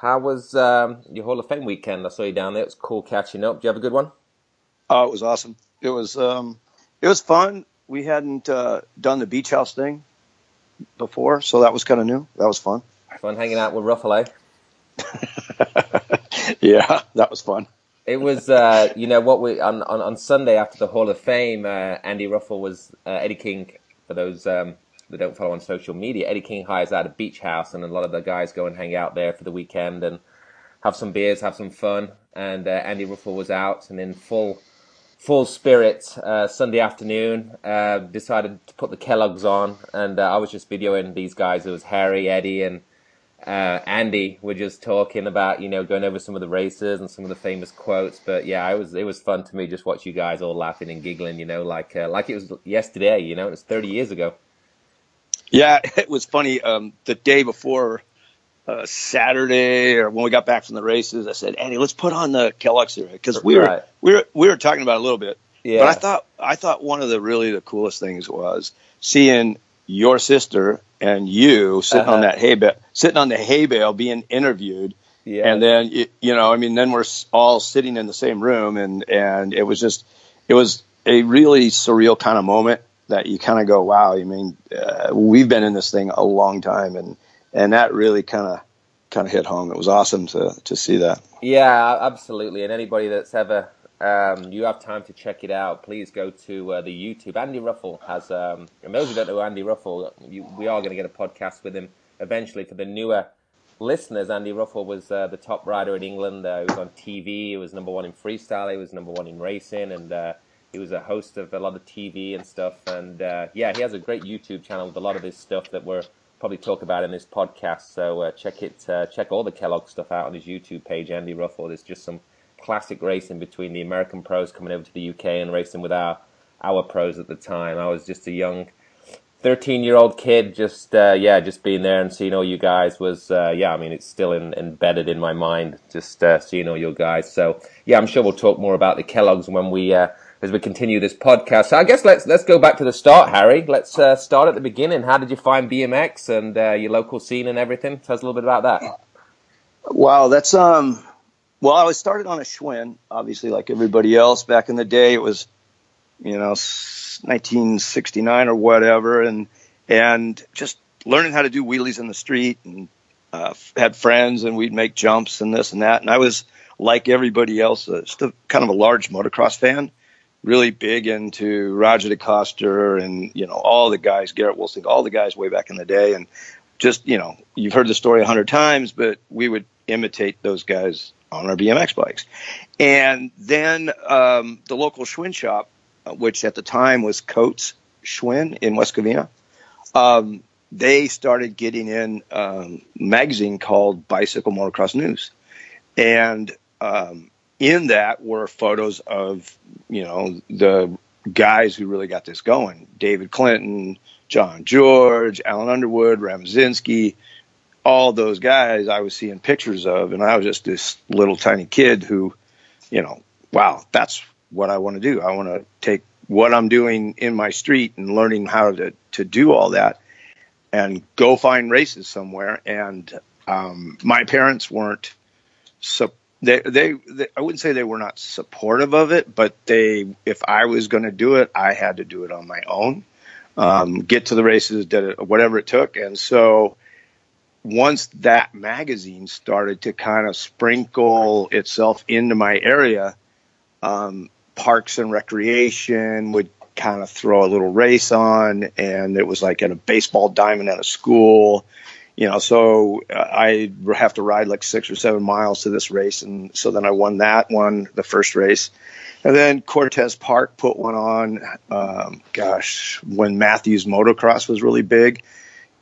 How was um, your Hall of Fame weekend? I saw you down there. It was cool catching up. Did you have a good one? Oh, it was awesome. It was um, it was fun. We hadn't uh, done the beach house thing before, so that was kind of new. That was fun. Fun hanging out with Ruffalo. yeah, that was fun. It was, uh, you know, what we on, on, on Sunday after the Hall of Fame, uh, Andy Ruffell was uh, Eddie King. For those um, that don't follow on social media, Eddie King hires out a beach house, and a lot of the guys go and hang out there for the weekend and have some beers, have some fun. And uh, Andy Ruffell was out and in full full spirit uh, Sunday afternoon. Uh, decided to put the Kellogg's on, and uh, I was just videoing these guys. It was Harry, Eddie, and uh, Andy. We're just talking about you know going over some of the races and some of the famous quotes. But yeah, it was it was fun to me just watch you guys all laughing and giggling. You know, like uh, like it was yesterday. You know, it was thirty years ago. Yeah, it was funny. Um, the day before uh, Saturday or when we got back from the races, I said, Andy, let's put on the Kellogg's here because we right. were we were we were talking about it a little bit. Yeah. But I thought I thought one of the really the coolest things was seeing your sister and you sitting uh-huh. on that hay bale, sitting on the hay bale being interviewed. Yeah. And then you, you know, I mean, then we're all sitting in the same room, and and it was just it was a really surreal kind of moment that you kind of go, wow. I mean, uh, we've been in this thing a long time, and and that really kind of kind of hit home. It was awesome to to see that. Yeah, absolutely. And anybody that's ever um, you have time to check it out, please go to uh, the YouTube. Andy Ruffell has, um, and those who don't know Andy Ruffell, you, we are going to get a podcast with him eventually for the newer listeners. Andy Ruffell was uh, the top rider in England. Uh, he was on TV. He was number one in freestyle. He was number one in racing, and uh, he was a host of a lot of TV and stuff. And uh, yeah, he has a great YouTube channel with a lot of his stuff that we're probably talk about in this podcast. So uh, check it, uh, check all the Kellogg stuff out on his YouTube page, Andy Ruffell. There's just some classic racing between the American pros coming over to the UK and racing with our our pros at the time. I was just a young 13 year old kid, just uh, yeah, just being there and seeing all you guys was uh, yeah. I mean, it's still in, embedded in my mind, just uh, seeing all you guys. So yeah, I'm sure we'll talk more about the Kellogg's when we uh, as we continue this podcast. So I guess let's let's go back to the start, Harry. Let's uh, start at the beginning. How did you find BMX and uh, your local scene and everything? Tell us a little bit about that. Wow, that's um. Well, I was started on a Schwinn, obviously, like everybody else back in the day. It was, you know, 1969 or whatever, and and just learning how to do wheelies in the street, and uh, had friends, and we'd make jumps and this and that. And I was like everybody else, uh, just a, kind of a large motocross fan really big into Roger DeCoster and, you know, all the guys, Garrett Wilson, all the guys way back in the day. And just, you know, you've heard the story a hundred times, but we would imitate those guys on our BMX bikes. And then um, the local Schwinn shop, which at the time was Coates Schwinn in West Covina, um, they started getting in um, magazine called Bicycle Motocross News. And um, in that were photos of you know the guys who really got this going: David Clinton, John George, Alan Underwood, Ramzinski, all those guys. I was seeing pictures of, and I was just this little tiny kid who, you know, wow, that's what I want to do. I want to take what I'm doing in my street and learning how to to do all that, and go find races somewhere. And um, my parents weren't so they, they, they I wouldn't say they were not supportive of it, but they if I was going to do it, I had to do it on my own. Um, get to the races, did it, whatever it took, and so once that magazine started to kind of sprinkle itself into my area, um, Parks and Recreation would kind of throw a little race on, and it was like at a baseball diamond at a school you know, so uh, I have to ride like six or seven miles to this race, and so then I won that one, the first race, and then Cortez Park put one on. Um, gosh, when Matthews Motocross was really big,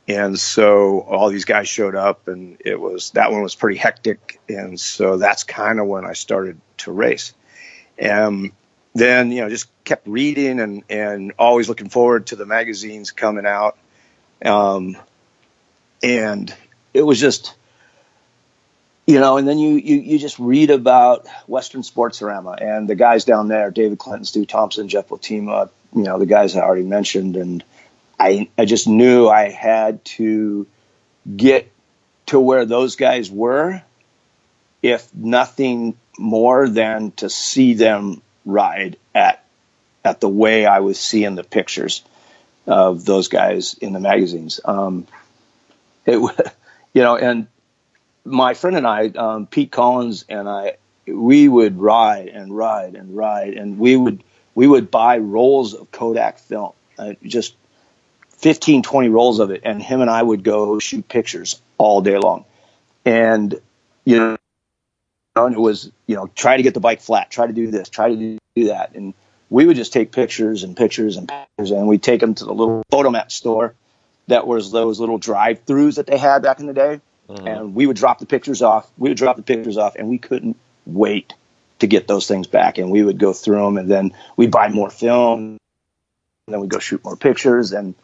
and so all these guys showed up, and it was that one was pretty hectic, and so that's kind of when I started to race. And then you know just kept reading and and always looking forward to the magazines coming out. Um, and it was just you know, and then you, you, you just read about Western Sportsorama and the guys down there, David Clinton, Stu Thompson, Jeff Bottema, you know, the guys I already mentioned. And I, I just knew I had to get to where those guys were if nothing more than to see them ride at at the way I was seeing the pictures of those guys in the magazines. Um, it, you know, and my friend and I, um, Pete Collins and I, we would ride and ride and ride, and we would we would buy rolls of Kodak film, uh, just 15, 20 rolls of it, and him and I would go shoot pictures all day long. And, you know, and it was, you know, try to get the bike flat, try to do this, try to do that. And we would just take pictures and pictures and pictures, and we'd take them to the little photomat store that was those little drive throughs that they had back in the day. Mm-hmm. And we would drop the pictures off. We would drop the pictures off, and we couldn't wait to get those things back. And we would go through them, and then we'd buy more film, and then we'd go shoot more pictures. And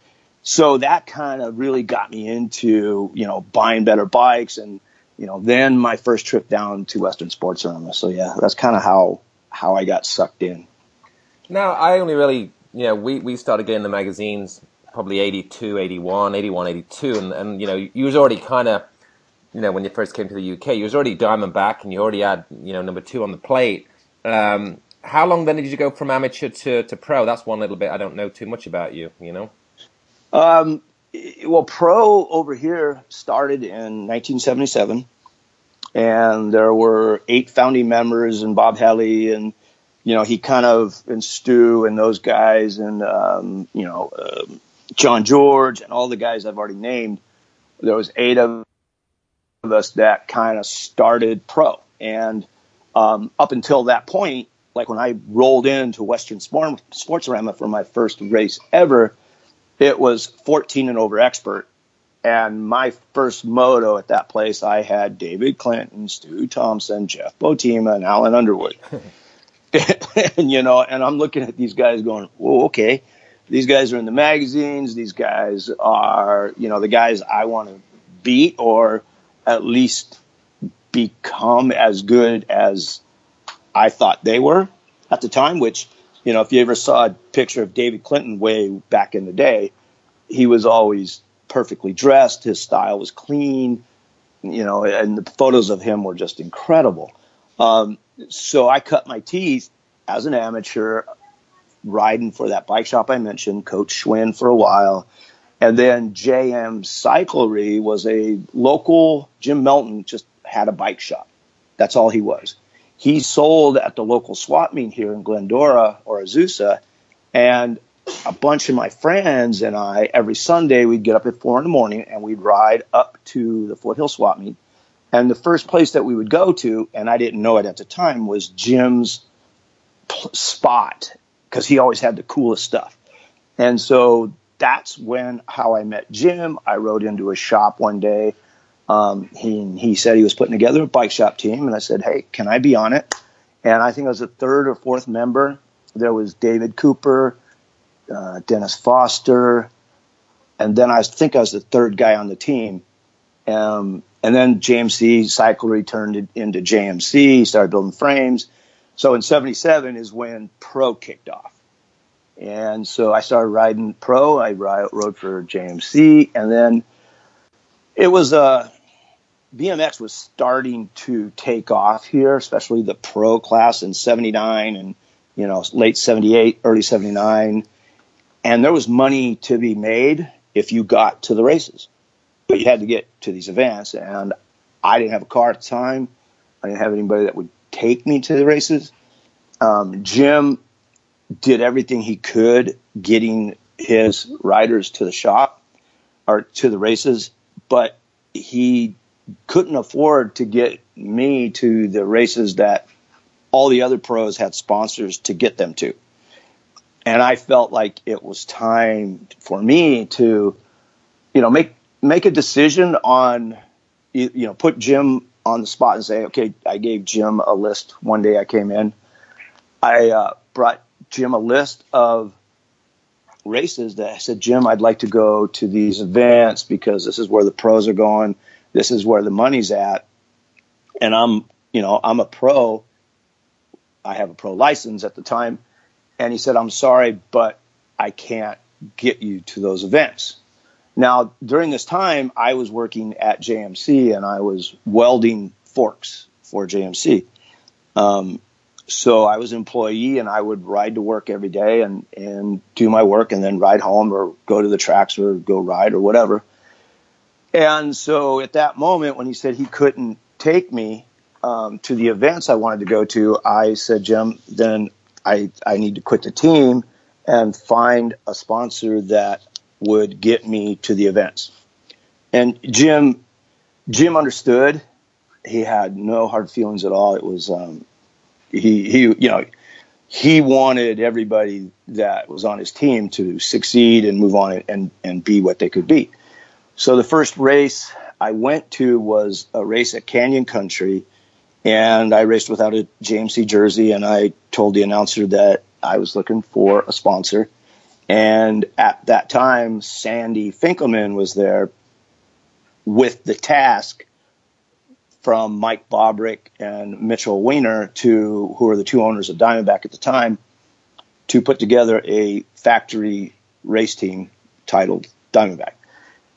so that kind of really got me into, you know, buying better bikes and, you know, then my first trip down to Western Sportsorama. So yeah, that's kind of how, how I got sucked in. Now I only really, you know, we, we started getting the magazines probably 82, 81, 81, 82. And, and you know, you was already kind of, you know, when you first came to the UK, you was already Diamondback and you already had, you know, number two on the plate. Um, how long then did you go from amateur to, to pro? That's one little bit I don't know too much about you, you know? Um, well, Pro over here started in 1977, and there were eight founding members, and Bob Helly, and you know he kind of and Stu and those guys, and um, you know uh, John George and all the guys I've already named. There was eight of us that kind of started Pro, and um, up until that point, like when I rolled into Western Sport, Sportsorama for my first race ever it was 14 and over expert. And my first moto at that place, I had David Clinton, Stu Thompson, Jeff Bottema, and Alan Underwood. and, you know, and I'm looking at these guys going, "Whoa, okay. These guys are in the magazines. These guys are, you know, the guys I want to beat or at least become as good as I thought they were at the time, which you know, if you ever saw a picture of David Clinton way back in the day, he was always perfectly dressed. His style was clean, you know, and the photos of him were just incredible. Um, so I cut my teeth as an amateur riding for that bike shop I mentioned, Coach Schwinn for a while. And then JM Cyclery was a local, Jim Melton just had a bike shop. That's all he was he sold at the local swap meet here in Glendora or Azusa. And a bunch of my friends and I, every Sunday, we'd get up at four in the morning and we'd ride up to the Foothill swap meet. And the first place that we would go to, and I didn't know it at the time, was Jim's spot because he always had the coolest stuff. And so that's when how I met Jim. I rode into his shop one day um, he he said he was putting together a bike shop team, and I said, "Hey, can I be on it?" And I think I was a third or fourth member. There was David Cooper, uh, Dennis Foster, and then I think I was the third guy on the team. Um, and then JMC Cyclery turned into JMC, started building frames. So in 77 is when Pro kicked off. And so I started riding Pro. I rode for JMC. And then it was uh, BMX was starting to take off here, especially the pro class in 79 and, you know, late 78, early 79. And there was money to be made if you got to the races, but you had to get to these events. And I didn't have a car at the time. I didn't have anybody that would take me to the races. Um, Jim did everything he could getting his riders to the shop or to the races but he couldn't afford to get me to the races that all the other pros had sponsors to get them to. And I felt like it was time for me to, you know, make make a decision on, you, you know, put Jim on the spot and say, okay, I gave Jim a list one day I came in. I uh, brought Jim a list of races that I said, Jim, I'd like to go to these events because this is where the pros are going. This is where the money's at. And I'm, you know, I'm a pro. I have a pro license at the time. And he said, I'm sorry, but I can't get you to those events. Now, during this time, I was working at JMC and I was welding forks for JMC. Um, so I was an employee and I would ride to work every day and, and do my work and then ride home or go to the tracks or go ride or whatever. And so at that moment, when he said he couldn't take me um, to the events I wanted to go to, I said, Jim, then I, I need to quit the team and find a sponsor that would get me to the events. And Jim, Jim understood. He had no hard feelings at all. It was, um, he, he, you know, he wanted everybody that was on his team to succeed and move on and, and be what they could be. So the first race I went to was a race at Canyon Country and I raced without a JMC jersey and I told the announcer that I was looking for a sponsor. And at that time, Sandy Finkelman was there with the task from Mike Bobrick and Mitchell Weiner to who are the two owners of Diamondback at the time to put together a factory race team titled Diamondback.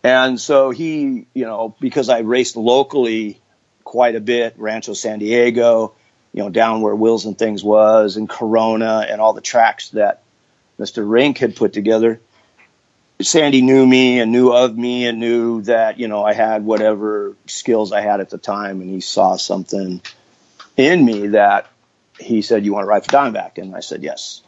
And so he, you know, because I raced locally quite a bit, Rancho San Diego, you know, down where Wills and Things was, and Corona, and all the tracks that Mr. Rink had put together. Sandy knew me and knew of me and knew that, you know, I had whatever skills I had at the time, and he saw something in me that he said, "You want to ride for Diamondback?" And I said, "Yes."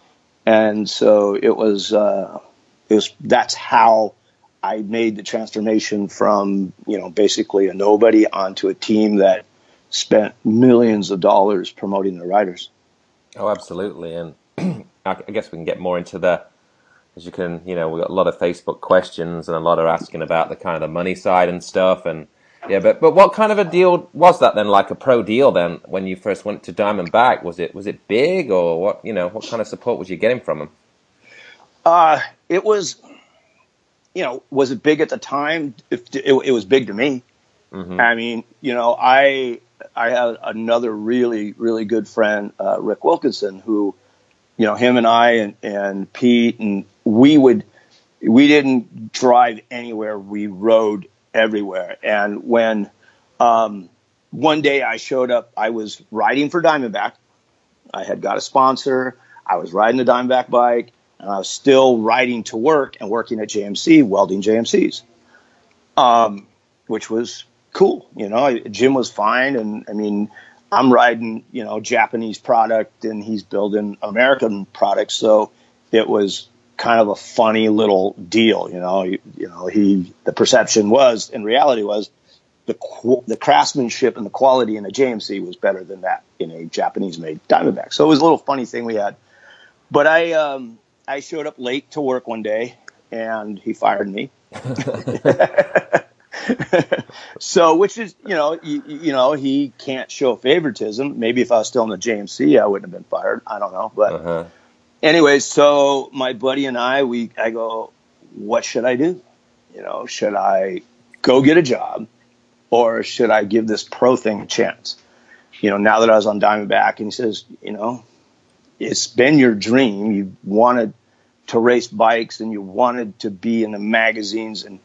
And so it was, uh, it was. That's how I made the transformation from, you know, basically a nobody onto a team that spent millions of dollars promoting their riders. Oh, absolutely. And I guess we can get more into the, as you can, you know, we've got a lot of Facebook questions and a lot are asking about the kind of the money side and stuff. And yeah, but, but what kind of a deal was that then? Like a pro deal then when you first went to Diamondback? Was it, was it big or what, you know, what kind of support was you getting from them? Uh, it was, you know, was it big at the time? It, it, it was big to me. Mm-hmm. I mean, you know, I I had another really really good friend, uh, Rick Wilkinson, who, you know, him and I and, and Pete and we would we didn't drive anywhere. We rode everywhere. And when um, one day I showed up, I was riding for Diamondback. I had got a sponsor. I was riding the Diamondback bike and I was still riding to work and working at JMC, welding JMCs, um, which was cool. You know, Jim was fine, and I mean, I'm riding, you know, Japanese product, and he's building American products, so it was kind of a funny little deal. You know, you, you know, he the perception was, in reality, was the the craftsmanship and the quality in a JMC was better than that in a Japanese made Diamondback. So it was a little funny thing we had. But I um, I showed up late to work one day and he fired me. so, which is, you know, you, you, know, he can't show favoritism. Maybe if I was still in the JMC, I wouldn't have been fired. I don't know. But uh-huh. anyways, so my buddy and I, we, I go, what should I do? You know, should I go get a job or should I give this pro thing a chance? You know, now that I was on Diamondback and he says, you know, it's been your dream. You wanted to race bikes and you wanted to be in the magazines and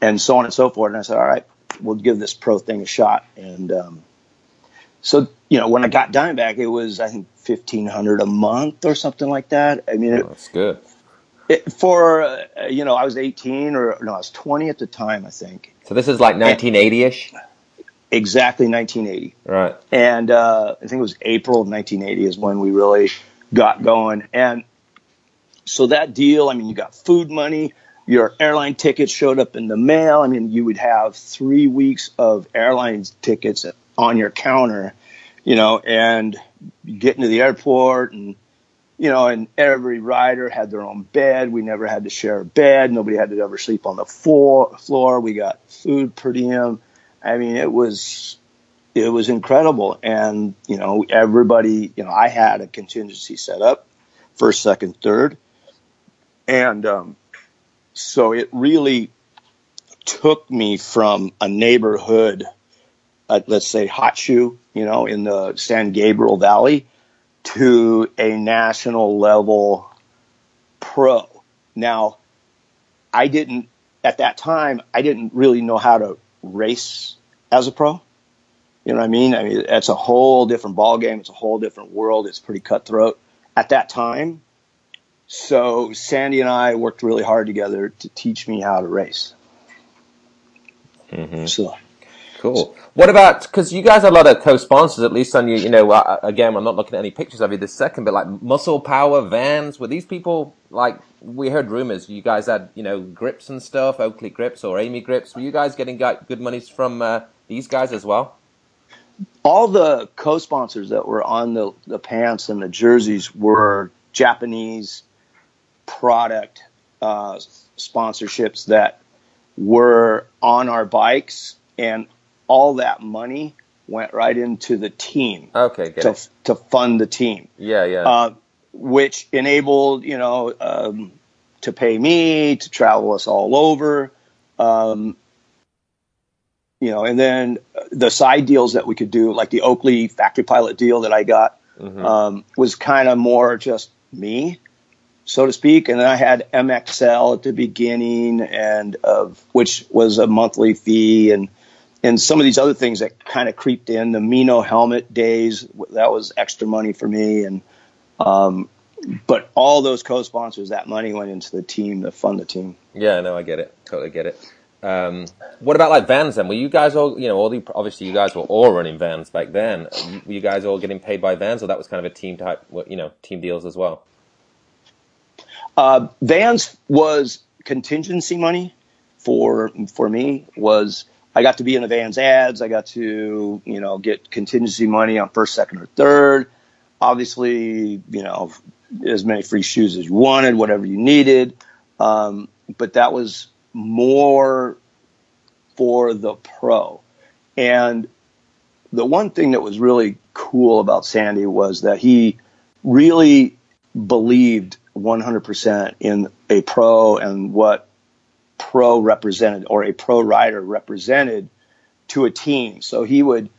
and so on and so forth. And I said, all right, we'll give this pro thing a shot. And um, so you know, when I got Diamondback, it was I think fifteen hundred a month or something like that. I mean, oh, that's good. It, for uh, you know, I was eighteen or no, I was twenty at the time, I think. So this is like nineteen eighty ish. Exactly, nineteen eighty. Right. And uh, I think it was April of nineteen eighty is when we really got going. And so that deal, I mean, you got food money, your airline tickets showed up in the mail. I mean, you would have three weeks of airline tickets on your counter, you know, and getting to the airport and, you know, and every rider had their own bed. We never had to share a bed. Nobody had to ever sleep on the floor. Floor. We got food per diem. I mean, it was it was incredible. And, you know, everybody, you know, I had a contingency set up first, second, third. And um, so it really took me from a neighborhood, uh, let's say hot shoe, you know, in the San Gabriel Valley to a national level pro. Now, I didn't, at that time, I didn't really know how to race as a pro. You know what I mean? I mean, it's a whole different ball game. It's a whole different world. It's pretty cutthroat at that time. So Sandy and I worked really hard together to teach me how to race. Mm-hmm. So cool. What about because you guys have a lot of co-sponsors, at least on you. You know, uh, again, I'm not looking at any pictures of you this second, but like Muscle Power, Vans. Were these people like we heard rumors? You guys had you know grips and stuff, Oakley grips or Amy grips. Were you guys getting good monies from uh, these guys as well? All the co-sponsors that were on the the pants and the jerseys were Japanese product uh, sponsorships that were on our bikes, and all that money went right into the team. Okay, to it. to fund the team. Yeah, yeah. Uh, which enabled you know um, to pay me to travel us all over. Um, you know, and then the side deals that we could do, like the Oakley factory pilot deal that I got, mm-hmm. um, was kind of more just me so to speak. And then I had MXL at the beginning, and of which was a monthly fee, and and some of these other things that kind of creeped in. The Mino helmet days that was extra money for me, and um, but all those co-sponsors, that money went into the team to fund the team. Yeah, no, I get it, totally get it. Um, what about like vans then? Were you guys all, you know, all the, obviously you guys were all running vans back then. Were you guys all getting paid by vans or that was kind of a team type, you know, team deals as well? Uh, Vans was contingency money for for me. Was I got to be in the Vans ads. I got to you know get contingency money on first, second, or third. Obviously, you know as many free shoes as you wanted, whatever you needed. Um, but that was more for the pro. And the one thing that was really cool about Sandy was that he really believed 100% in a pro and what pro represented or a pro rider represented to a team. So he would,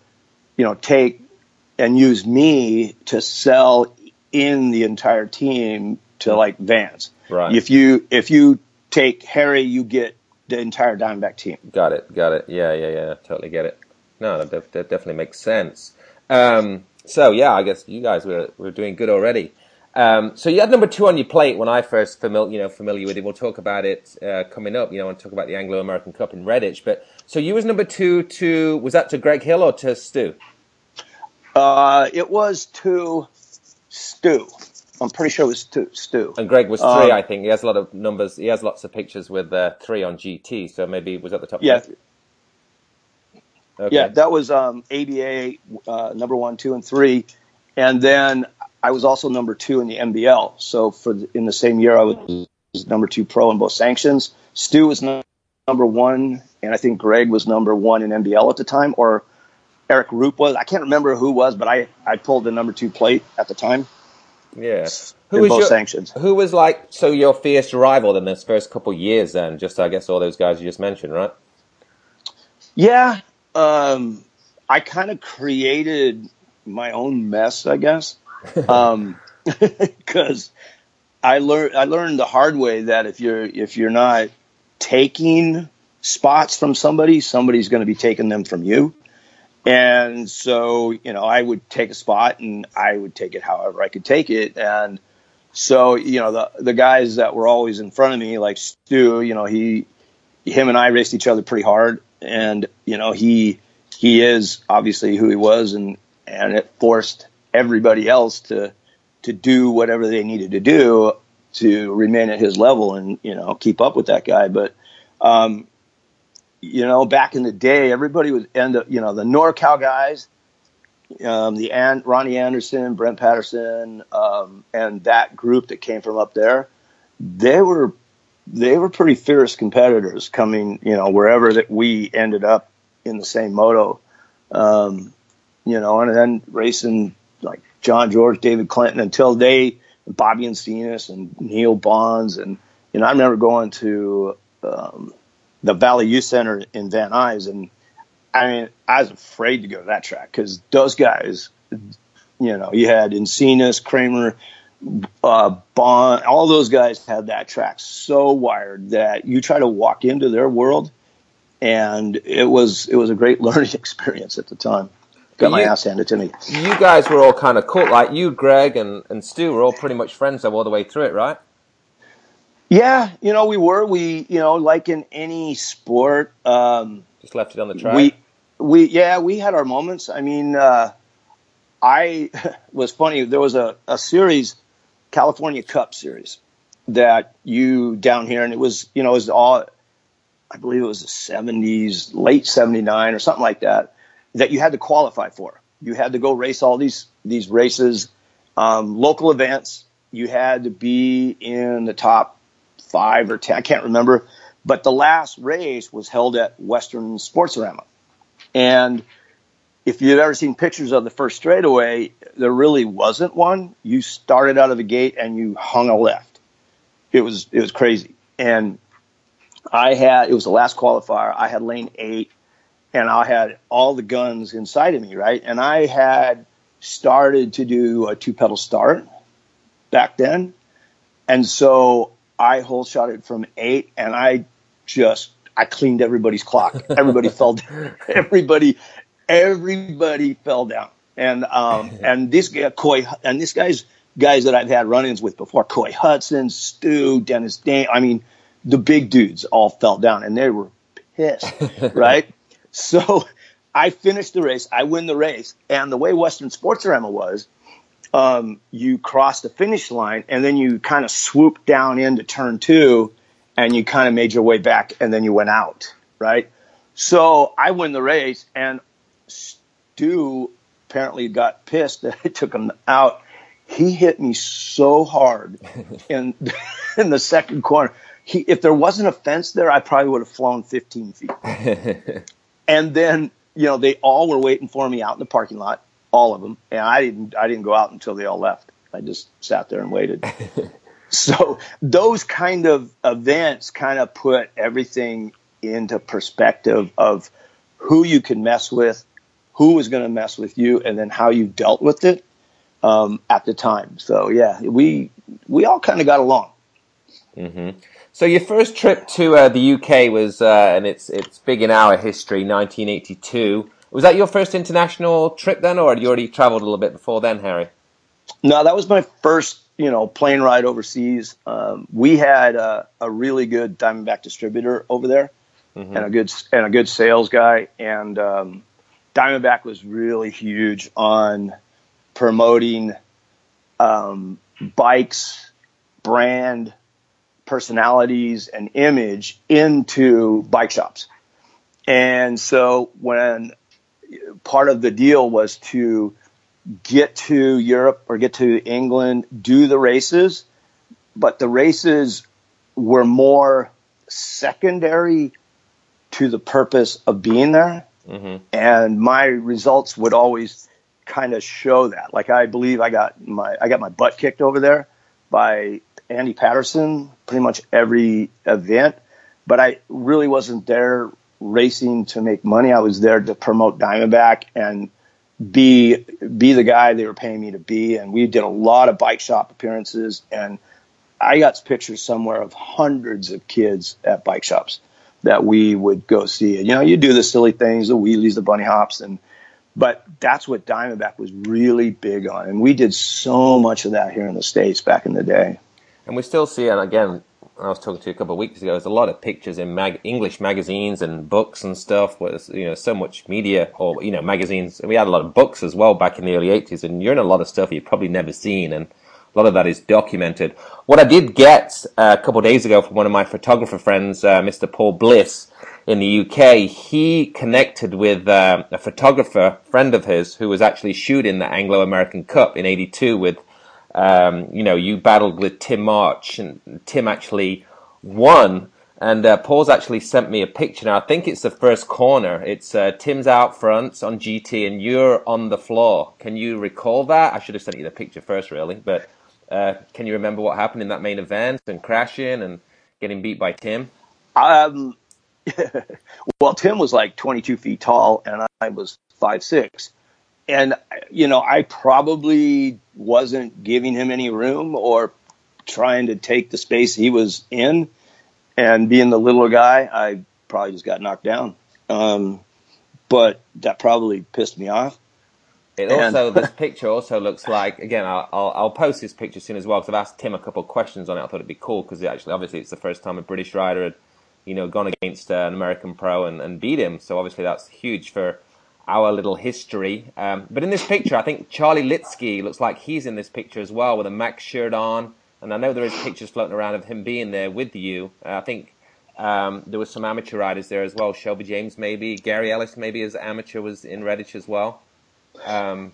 you know, take and use me to sell in the entire team to like Vans. Right. If you if you take Harry, you get the entire Diamondback team. Got it. Got it. Yeah. Yeah. Yeah. Totally get it. No, that, that definitely makes sense. Um, so yeah, I guess you guys were were doing good already. Um, so you had number two on your plate when I first familiar, you know, familiar with it. We'll talk about it uh, coming up. You know, and talk about the Anglo American Cup in Redditch. But so you was number two to was that to Greg Hill or to Stu? Uh, it was to Stu. I'm pretty sure it was to Stu. And Greg was three, um, I think. He has a lot of numbers. He has lots of pictures with uh, three on GT. So maybe was at the top. Yeah. Okay. Yeah, that was um, ABA uh, number one, two, and three, and then I was also number two in the NBL. So for the, in the same year, I was number two pro in both sanctions. Stu was number one, and I think Greg was number one in NBL at the time, or Eric Rupe was. I can't remember who was, but I, I pulled the number two plate at the time. Yeah. Who was your, sanctions. Who was like so your fierce rival in this first couple years? Then, just I guess all those guys you just mentioned, right? Yeah, um, I kind of created my own mess, I guess um, because I learned I learned the hard way that if you're if you're not taking spots from somebody, somebody's going to be taking them from you. And so, you know, I would take a spot and I would take it however I could take it. And so, you know, the the guys that were always in front of me, like Stu, you know, he him and I raced each other pretty hard, and you know, he he is obviously who he was, and and it forced everybody else to to do whatever they needed to do to remain at his level and you know keep up with that guy. But um, you know, back in the day, everybody would end up you know the NorCal guys, um, the An- Ronnie Anderson, Brent Patterson, um, and that group that came from up there. They were they were pretty fierce competitors coming you know wherever that we ended up in the same moto. Um, you know, and then racing like John George, David Clinton until they Bobby Encinas and Neil Bonds and you know I remember going to um, the Valley Youth Center in Van Nuys and I mean I was afraid to go to that track because those guys, you know, you had Encinas, Kramer, uh, Bond, all those guys had that track so wired that you try to walk into their world, and it was it was a great learning experience at the time. Got my ass handed to me. You guys were all kind of cool. Like you, Greg, and, and Stu were all pretty much friends though all the way through it, right? Yeah, you know, we were. We, you know, like in any sport, um, just left it on the track. We, we, yeah, we had our moments. I mean, uh, I was funny. There was a, a series, California Cup series, that you down here, and it was, you know, it was all, I believe it was the 70s, late 79 or something like that, that you had to qualify for. You had to go race all these, these races, um, local events. You had to be in the top five or 10, I can't remember. But the last race was held at Western Sportsorama. And if you've ever seen pictures of the first straightaway, there really wasn't one. You started out of the gate and you hung a left. It was it was crazy. And I had it was the last qualifier. I had lane eight, and I had all the guns inside of me, right? And I had started to do a two pedal start back then, and so I hole shot it from eight, and I just I cleaned everybody's clock. Everybody fell. Down. Everybody, everybody fell down. And um, and this guy Coy and this guy's guys that I've had run-ins with before, Coy Hudson, Stu, Dennis Dane. I mean, the big dudes all fell down, and they were pissed, right? So I finished the race. I win the race, and the way Western Sportsorama was, um, you cross the finish line, and then you kind of swoop down into turn two and you kind of made your way back and then you went out, right? So I win the race and Stu apparently got pissed that I took him out. He hit me so hard in in the second corner. He, if there wasn't a fence there, I probably would have flown 15 feet. And then, you know, they all were waiting for me out in the parking lot, all of them, and I didn't. I didn't go out until they all left. I just sat there and waited. So those kind of events kind of put everything into perspective of who you can mess with, who was going to mess with you, and then how you dealt with it um, at the time. So yeah, we we all kind of got along. Mm-hmm. So your first trip to uh, the UK was, uh, and it's it's big in our history, 1982. Was that your first international trip then, or had you already travelled a little bit before then, Harry? No, that was my first you know, plane ride overseas. Um, we had a, a, really good Diamondback distributor over there, mm-hmm. and a good and a good sales guy. And um, Diamondback was really huge on promoting um, bikes, brand, personalities, and image into bike shops. And so when part of the deal was to get to Europe or get to England, do the races, but the races were more secondary to the purpose of being there. Mm-hmm. And my results would always kind of show that. Like I believe I got my I got my butt kicked over there by Andy Patterson pretty much every event, but I really wasn't there racing to make money. I was there to promote Diamondback and be be the guy they were paying me to be. And we did a lot of bike shop appearances, and I got pictures somewhere of hundreds of kids at bike shops that we would go see. You know, you do the silly things, the wheelies, the bunny hops, and but that's what Diamondback was really big on, and we did so much of that here in the states back in the day. And we still see it again. I was talking to you a couple of weeks ago. There's a lot of pictures in mag- English magazines and books and stuff. Where you know so much media or you know magazines. We had a lot of books as well back in the early '80s, and you're in a lot of stuff you've probably never seen, and a lot of that is documented. What I did get uh, a couple of days ago from one of my photographer friends, uh, Mr. Paul Bliss in the UK, he connected with uh, a photographer friend of his who was actually shooting the Anglo American Cup in '82 with um, you know, you battled with Tim March, and Tim actually won. And uh, Paul's actually sent me a picture now. I think it's the first corner. It's uh, Tim's out front on GT, and you're on the floor. Can you recall that? I should have sent you the picture first, really. But uh, can you remember what happened in that main event and crashing and getting beat by Tim? Um, well, Tim was like 22 feet tall, and I was five six and you know, I probably wasn't giving him any room or trying to take the space he was in. And being the little guy, I probably just got knocked down. Um, but that probably pissed me off. It also this picture also looks like again. I'll, I'll, I'll post this picture soon as well because I've asked Tim a couple of questions on it. I thought it'd be cool because it actually obviously it's the first time a British rider had you know gone against uh, an American pro and, and beat him. So obviously that's huge for our little history. Um, but in this picture, I think Charlie Litsky looks like he's in this picture as well with a Max shirt on. And I know there is pictures floating around of him being there with you. Uh, I think um, there was some amateur riders there as well. Shelby James, maybe Gary Ellis, maybe as amateur was in Redditch as well. Um,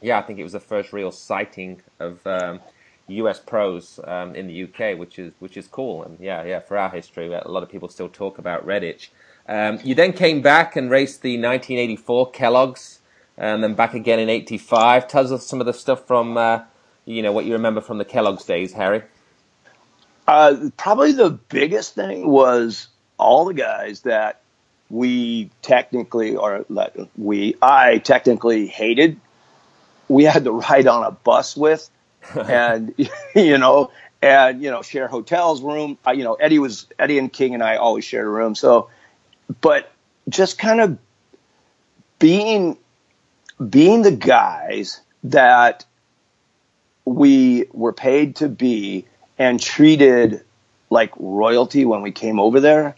yeah, I think it was the first real sighting of um, U.S. pros um, in the U.K., which is which is cool. And yeah, yeah, for our history, a lot of people still talk about Redditch. Um, you then came back and raced the 1984 Kellogg's, and then back again in '85. Tell us some of the stuff from uh, you know what you remember from the Kellogg's days, Harry. Uh, probably the biggest thing was all the guys that we technically, or we, I technically hated. We had to ride on a bus with, and you know, and you know, share hotels room. Uh, you know, Eddie was Eddie and King and I always shared a room. So, but just kind of being being the guys that we were paid to be and treated like royalty when we came over there.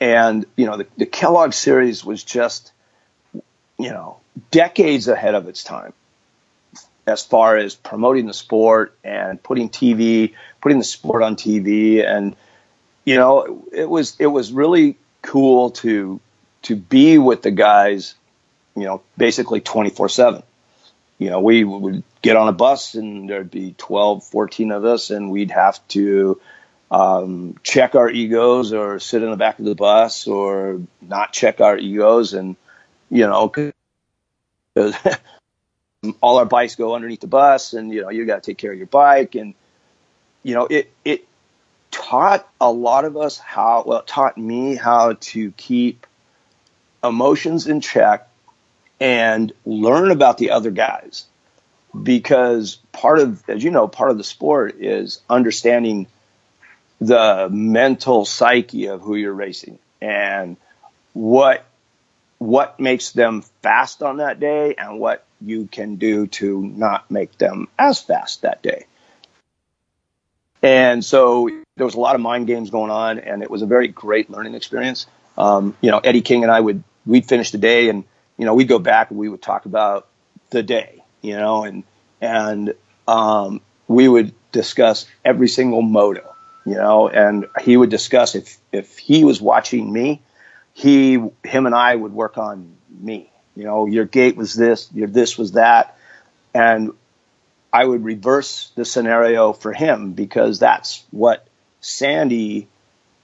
And, you know, the, the Kellogg series was just, you know, decades ahead of its time as far as promoting the sport and putting TV, putting the sport on TV. And, you know, it was, it was really cool to, to be with the guys, you know, basically 24 seven you know, we would get on a bus and there'd be 12, 14 of us, and we'd have to um, check our egos or sit in the back of the bus or not check our egos. And, you know, all our bikes go underneath the bus and, you know, you got to take care of your bike. And, you know, it, it taught a lot of us how, well, it taught me how to keep emotions in check and learn about the other guys because part of as you know part of the sport is understanding the mental psyche of who you're racing and what what makes them fast on that day and what you can do to not make them as fast that day. And so there was a lot of mind games going on, and it was a very great learning experience. Um, you know, Eddie King and I would we'd finish the day, and you know, we'd go back and we would talk about the day, you know, and, and, um, we would discuss every single moto, you know, and he would discuss if, if he was watching me, he, him and I would work on me, you know, your gate was this, your this was that. And I would reverse the scenario for him because that's what Sandy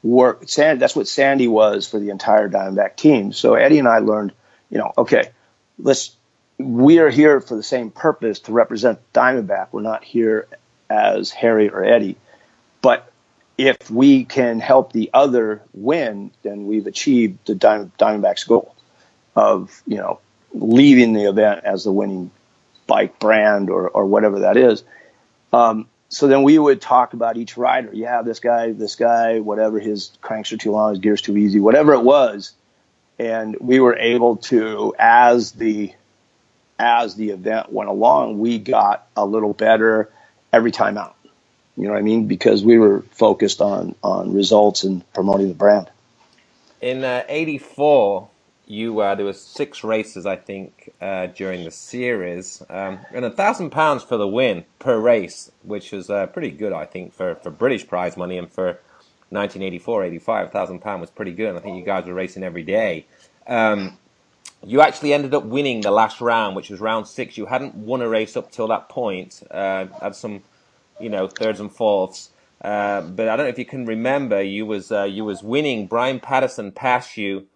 worked. Sandy, that's what Sandy was for the entire Diamondback team. So Eddie and I learned you know, okay, let's, we are here for the same purpose to represent Diamondback. We're not here as Harry or Eddie. But if we can help the other win, then we've achieved the Diamondback's goal of, you know, leaving the event as the winning bike brand or, or whatever that is. Um, so then we would talk about each rider. Yeah, this guy, this guy, whatever his cranks are too long, his gears too easy, whatever it was and we were able to as the as the event went along we got a little better every time out you know what i mean because we were focused on on results and promoting the brand in uh, 84 you uh, there was six races i think uh, during the series um, and a thousand pounds for the win per race which was uh, pretty good i think for, for british prize money and for 1984, 85, thousand pound was pretty good. I think you guys were racing every day. Um, you actually ended up winning the last round, which was round six. You hadn't won a race up till that point. Uh, had some, you know, thirds and fourths. Uh, but I don't know if you can remember. You was uh, you was winning. Brian Patterson passed you.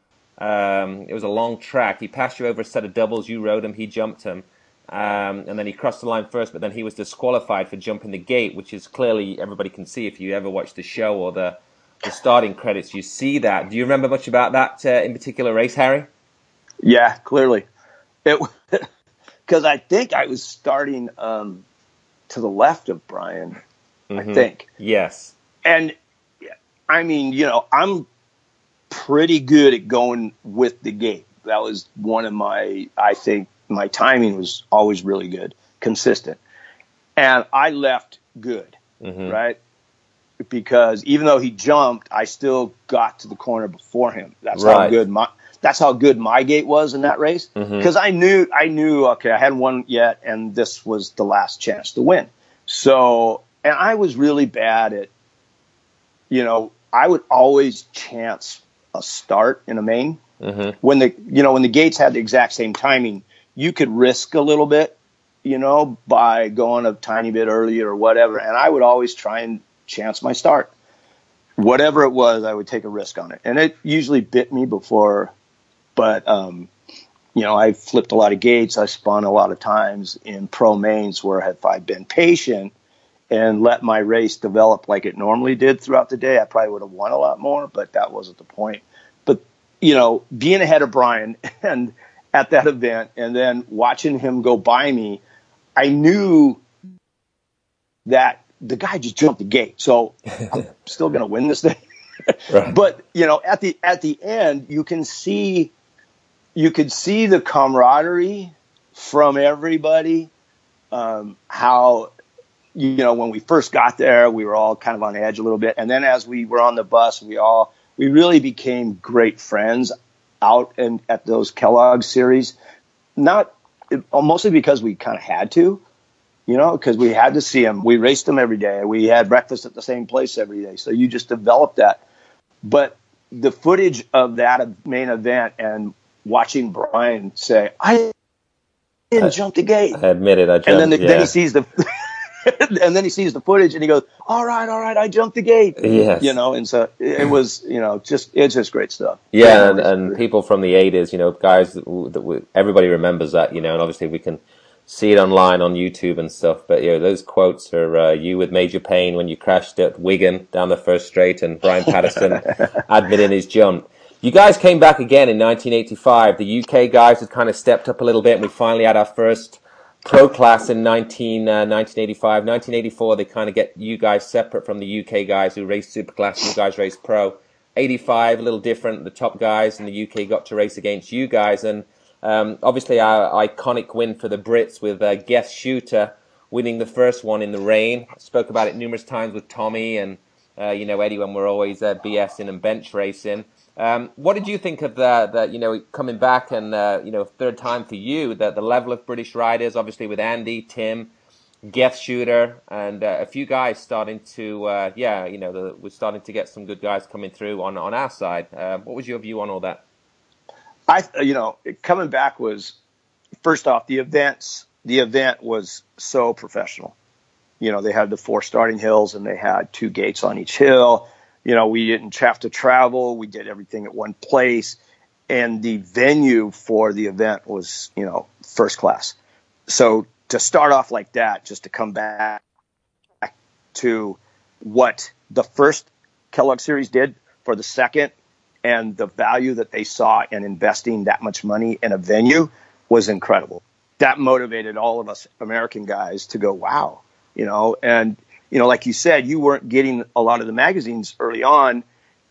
Um, it was a long track. He passed you over a set of doubles. You rode him. He jumped him. Um, and then he crossed the line first, but then he was disqualified for jumping the gate, which is clearly everybody can see if you ever watch the show or the, the starting credits. You see that. Do you remember much about that uh, in particular race, Harry? Yeah, clearly. It because I think I was starting um, to the left of Brian. Mm-hmm. I think yes, and I mean, you know, I'm pretty good at going with the gate. That was one of my, I think, my timing was always really good, consistent. And I left good, Mm-hmm. right? Because even though he jumped, I still got to the corner before him. That's how good my that's how good my gate was in that race. Because I knew I knew okay, I hadn't won yet, and this was the last chance to win. So, and I was really bad at, you know, I would always chance a start in a main Mm-hmm. when the you know when the gates had the exact same timing, you could risk a little bit, you know, by going a tiny bit earlier or whatever. And I would always try and chance my start, whatever it was. I would take a risk on it, and it usually bit me before. But um, you know, I flipped a lot of gates. I spun a lot of times in pro mains where if I'd been patient and let my race develop like it normally did throughout the day, I probably would have won a lot more. But that wasn't the point. You know, being ahead of Brian and at that event and then watching him go by me, I knew that the guy just jumped the gate. So I'm still going to win this thing. Right. But, you know, at the at the end, you can see you could see the camaraderie from everybody. Um, how you know when we first got there, we were all kind of on edge a little bit, and then as we were on the bus, we all we really became great friends out and at those Kellogg series. Not uh, mostly because we kind of had to, you know, because we had to see them. We raced them every day. We had breakfast at the same place every day. So you just developed that. But the footage of that main event and watching Brian say, "I didn't jump the gate," I admit it. I jumped. and then, the, yeah. then he sees the and then he sees the footage and he goes, "All right, all right, I jumped the gate." Yes. you know, and so it was, you know, just it's just great stuff. Yeah, and, and people from the 80s, you know, guys that, w- that w- everybody remembers that, you know, and obviously we can see it online on YouTube and stuff. But you know, those quotes are uh, you with Major Payne when you crashed at Wigan down the first straight, and Brian Patterson admitting his jump. You guys came back again in 1985. The UK guys had kind of stepped up a little bit, and we finally had our first pro class in 19, uh, 1985. 1984, they kind of get you guys separate from the UK guys who race super class, You guys race pro. 85, a little different. The top guys in the UK got to race against you guys, and um, obviously our iconic win for the Brits with uh, Geth Shooter winning the first one in the rain. I spoke about it numerous times with Tommy and uh, you know Eddie when we're always uh, BSing and bench racing. Um, what did you think of the, the you know coming back and uh, you know third time for you the the level of British riders obviously with Andy, Tim, Geth Shooter, and uh, a few guys starting to uh, yeah you know the, we're starting to get some good guys coming through on on our side. Uh, what was your view on all that? I, you know, coming back was first off the events. The event was so professional. You know, they had the four starting hills and they had two gates on each hill. You know, we didn't have to travel. We did everything at one place, and the venue for the event was, you know, first class. So to start off like that, just to come back to what the first Kellogg series did for the second and the value that they saw in investing that much money in a venue was incredible. That motivated all of us American guys to go, wow, you know, and, you know, like you said, you weren't getting a lot of the magazines early on.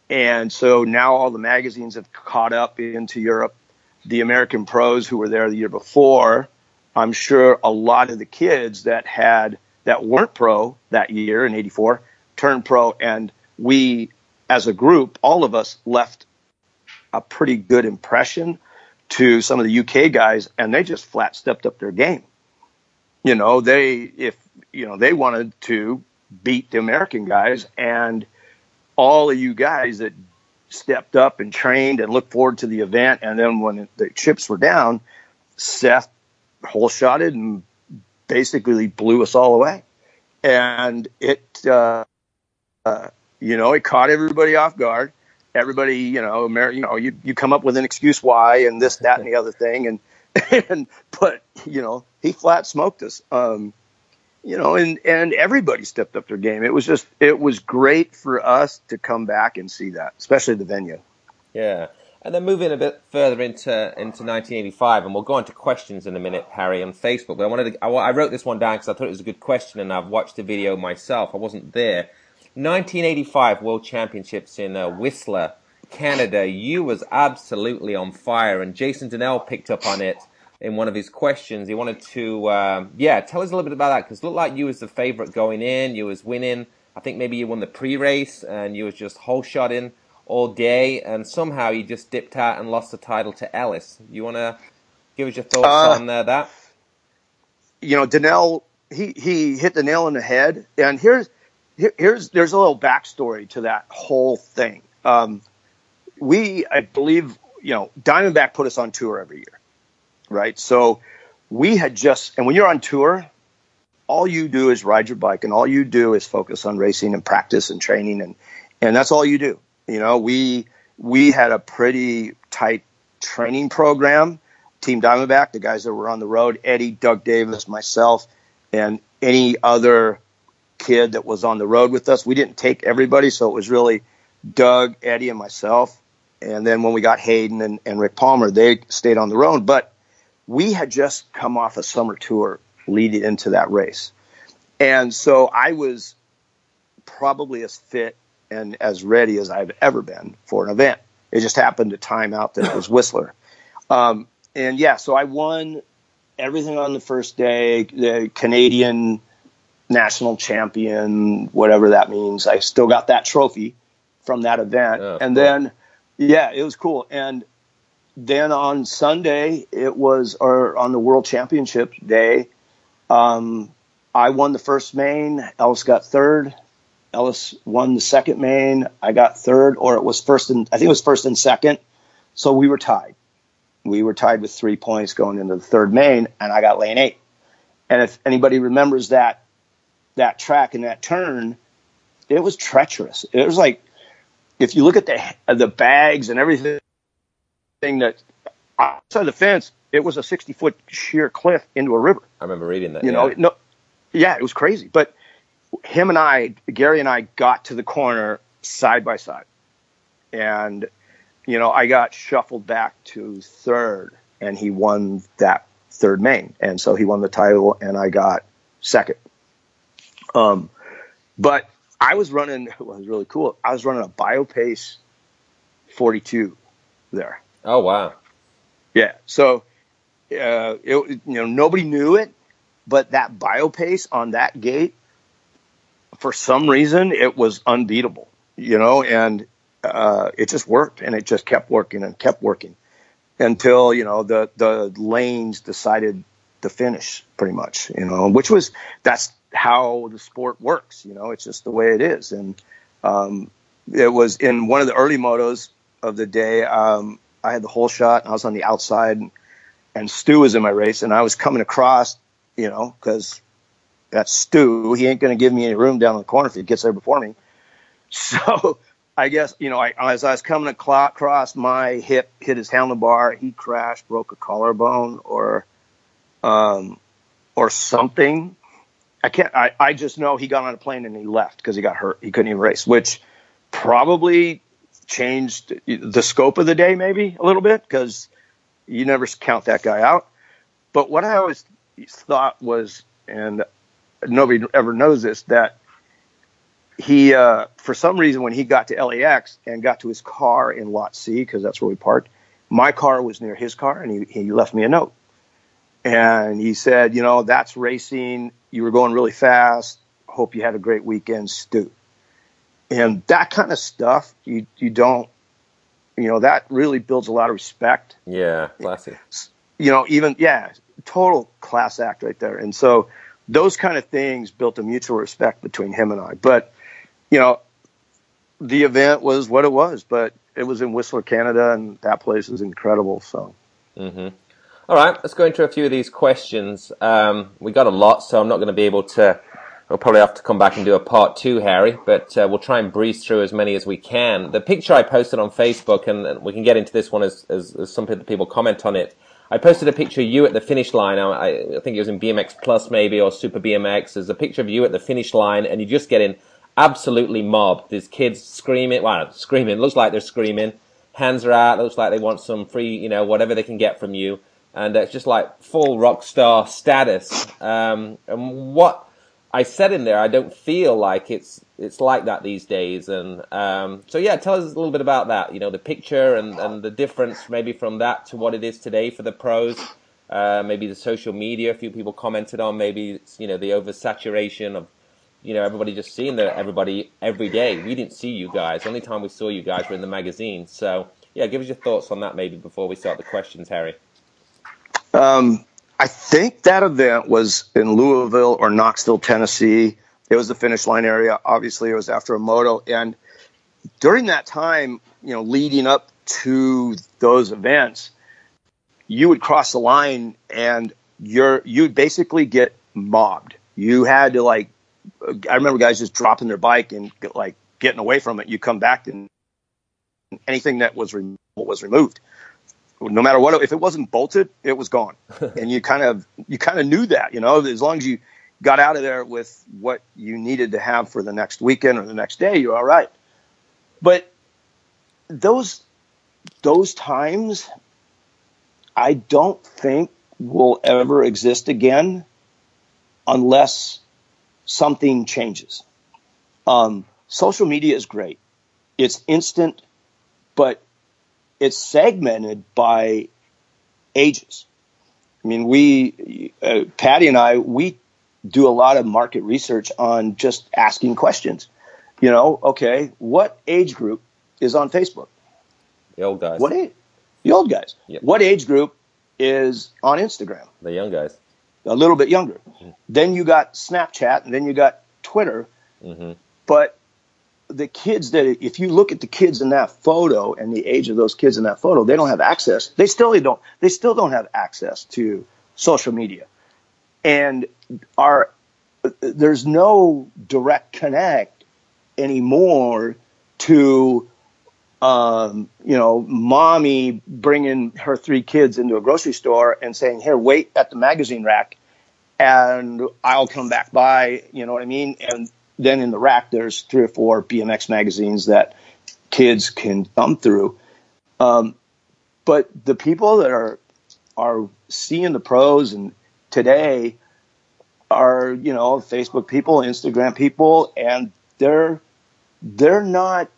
And so now all the magazines have caught up into Europe. The American pros who were there the year before, I'm sure a lot of the kids that had, that weren't pro that year in 84 turned pro. And we, as a group, all of us left a pretty good impression to some of the UK guys, and they just flat stepped up their game. You know, they if you know they wanted to beat the American guys, and all of you guys that stepped up and trained and looked forward to the event, and then when the chips were down, Geth whole shotted and basically blew us all away, and it. Uh, uh, you know, it caught everybody off guard. Everybody, you know, you know, you, you come up with an excuse why and this, that, and the other thing. And, and, but, you know, he flat smoked us. Um, you know, and, and everybody stepped up their game. It was just, it was great for us to come back and see that, especially the venue. Yeah. And then moving a bit further into into 1985, and we'll go on to questions in a minute, Harry, on Facebook. But I wanted to, I, I wrote this one down because I thought it was a good question, and I've watched the video myself. I wasn't there. 1985 World Championships in uh, Whistler, Canada. You was absolutely on fire, and Jason Donnell picked up on it in one of his questions. He wanted to, um, yeah, tell us a little bit about that because it looked like you was the favorite going in. You was winning. I think maybe you won the pre-race and you was just whole shot in all day, and somehow you just dipped out and lost the title to Ellis. You want to give us your thoughts uh, on uh, that? You know, Donnell, he he hit the nail on the head, and here's here, here's there's a little backstory to that whole thing. Um, we, I believe, you know, Diamondback put us on tour every year, right? So we had just, and when you're on tour, all you do is ride your bike, and all you do is focus on racing and practice and training, and and that's all you do. You know, we we had a pretty tight training program. Team Diamondback, the guys that were on the road, Eddie, Doug Davis, myself, and any other kid that was on the road with us. We didn't take everybody, so it was really Doug, Eddie, and myself. And then when we got Hayden and, and Rick Palmer, they stayed on the road. But we had just come off a summer tour leading into that race. And so I was probably as fit and as ready as I've ever been for an event. It just happened to time out that it was Whistler. Um, and yeah, so I won everything on the first day, the Canadian national champion, whatever that means. I still got that trophy from that event. Oh, and cool. then, yeah, it was cool. And then on Sunday, it was, or on the world championship day, um, I won the first main. Ellis got third. Ellis won the second main. I got third, or it was first and I think it was first and second. So we were tied. We were tied with three points going into the third main, and I got lane eight. And if anybody remembers that that track and that turn, it was treacherous. It was like if you look at the the bags and everything that outside the fence, it was a sixty foot sheer cliff into a river. I remember reading that. You yeah. know, no, yeah, it was crazy. But him and I, Gary and I, got to the corner side by side, and you know, I got shuffled back to third, and he won that third main, and so he won the title, and I got second. Um, but I was running. It was really cool. I was running a BioPace 42 there. Oh wow! Yeah. So, uh, it, you know, nobody knew it, but that BioPace on that gate for some reason it was unbeatable, you know, and uh, it just worked and it just kept working and kept working until you know the the lanes decided to finish pretty much, you know, which was that's how the sport works, you know, it's just the way it is. And um, it was in one of the early motos of the day. Um, I had the whole shot and I was on the outside and, and Stu was in my race and I was coming across, you know, because that's Stu. He ain't going to give me any room down in the corner if he gets there before me. So I guess, you know, I, as I was coming across, my hip hit his handlebar. He crashed, broke a collarbone or, um, or something. I can't, I, I just know he got on a plane and he left because he got hurt. He couldn't even race, which probably changed the scope of the day maybe a little bit because you never count that guy out. But what I always thought was, and nobody ever knows this that he uh, for some reason when he got to LAX and got to his car in lot C because that's where we parked, my car was near his car and he, he left me a note. And he said, you know, that's racing. You were going really fast. Hope you had a great weekend, Stu. And that kind of stuff, you you don't, you know, that really builds a lot of respect. Yeah, classy. You know, even yeah, total class act right there. And so those kind of things built a mutual respect between him and I. But, you know, the event was what it was, but it was in Whistler, Canada, and that place is incredible. So. Mm-hmm. All right, let's go into a few of these questions. Um, we got a lot, so I'm not going to be able to. We'll probably have to come back and do a part two, Harry, but uh, we'll try and breeze through as many as we can. The picture I posted on Facebook, and we can get into this one as, as, as some people comment on it. I posted a picture of you at the finish line. I, I think it was in BMX Plus maybe or Super BMX. There's a picture of you at the finish line, and you're just getting absolutely mobbed. There's kids screaming. Well, screaming. Looks like they're screaming. Hands are out. Looks like they want some free, you know, whatever they can get from you. And it's just like full rock star status. Um, and what I said in there, I don't feel like it's it's like that these days. And um, so, yeah, tell us a little bit about that. You know, the picture and, and the difference maybe from that to what it is today for the pros. uh, maybe the social media. A few people commented on maybe it's, you know the oversaturation of you know everybody just seeing the everybody every day. We didn't see you guys. The only time we saw you guys were in the magazine. So yeah, give us your thoughts on that maybe before we start the questions, Harry. Um, I think that event was in Louisville or Knoxville, Tennessee. It was the finish line area. Obviously, it was after a moto, and during that time, you know, leading up to those events, you would cross the line and you're you'd basically get mobbed. You had to like I remember guys just dropping their bike and like getting away from it. You come back and anything that was re- was removed, no matter what, if it wasn't bolted, it was gone. and you kind of you kind of knew that, you know, as long as you got out of there with what you needed to have for the next weekend or the next day, you're all right. But those those times I don't think will ever exist again unless something changes. Um, social media is great. It's instant, but it's segmented by ages. I mean, we, uh, Patty and I, we do a lot of market research on just asking questions. You know, okay, what age group is on Facebook? The old guys. What age? the old guys. Yep. What age group is on Instagram? The young guys. A little bit younger. Mm-hmm. Then you got Snapchat, and then you got Twitter. Mm-hmm. But the kids that, if you look at the kids in that photo and the age of those kids in that photo, they don't have access. They still don't. They still don't have access to social media, and are there's no direct connect anymore to um, you know, mommy bringing her three kids into a grocery store and saying, "Here, wait at the magazine rack, and I'll come back by." You know what I mean? And then in the rack, there's three or four BMX magazines that kids can thumb through. Um, but the people that are are seeing the pros and today are you know Facebook people, Instagram people, and they're they're not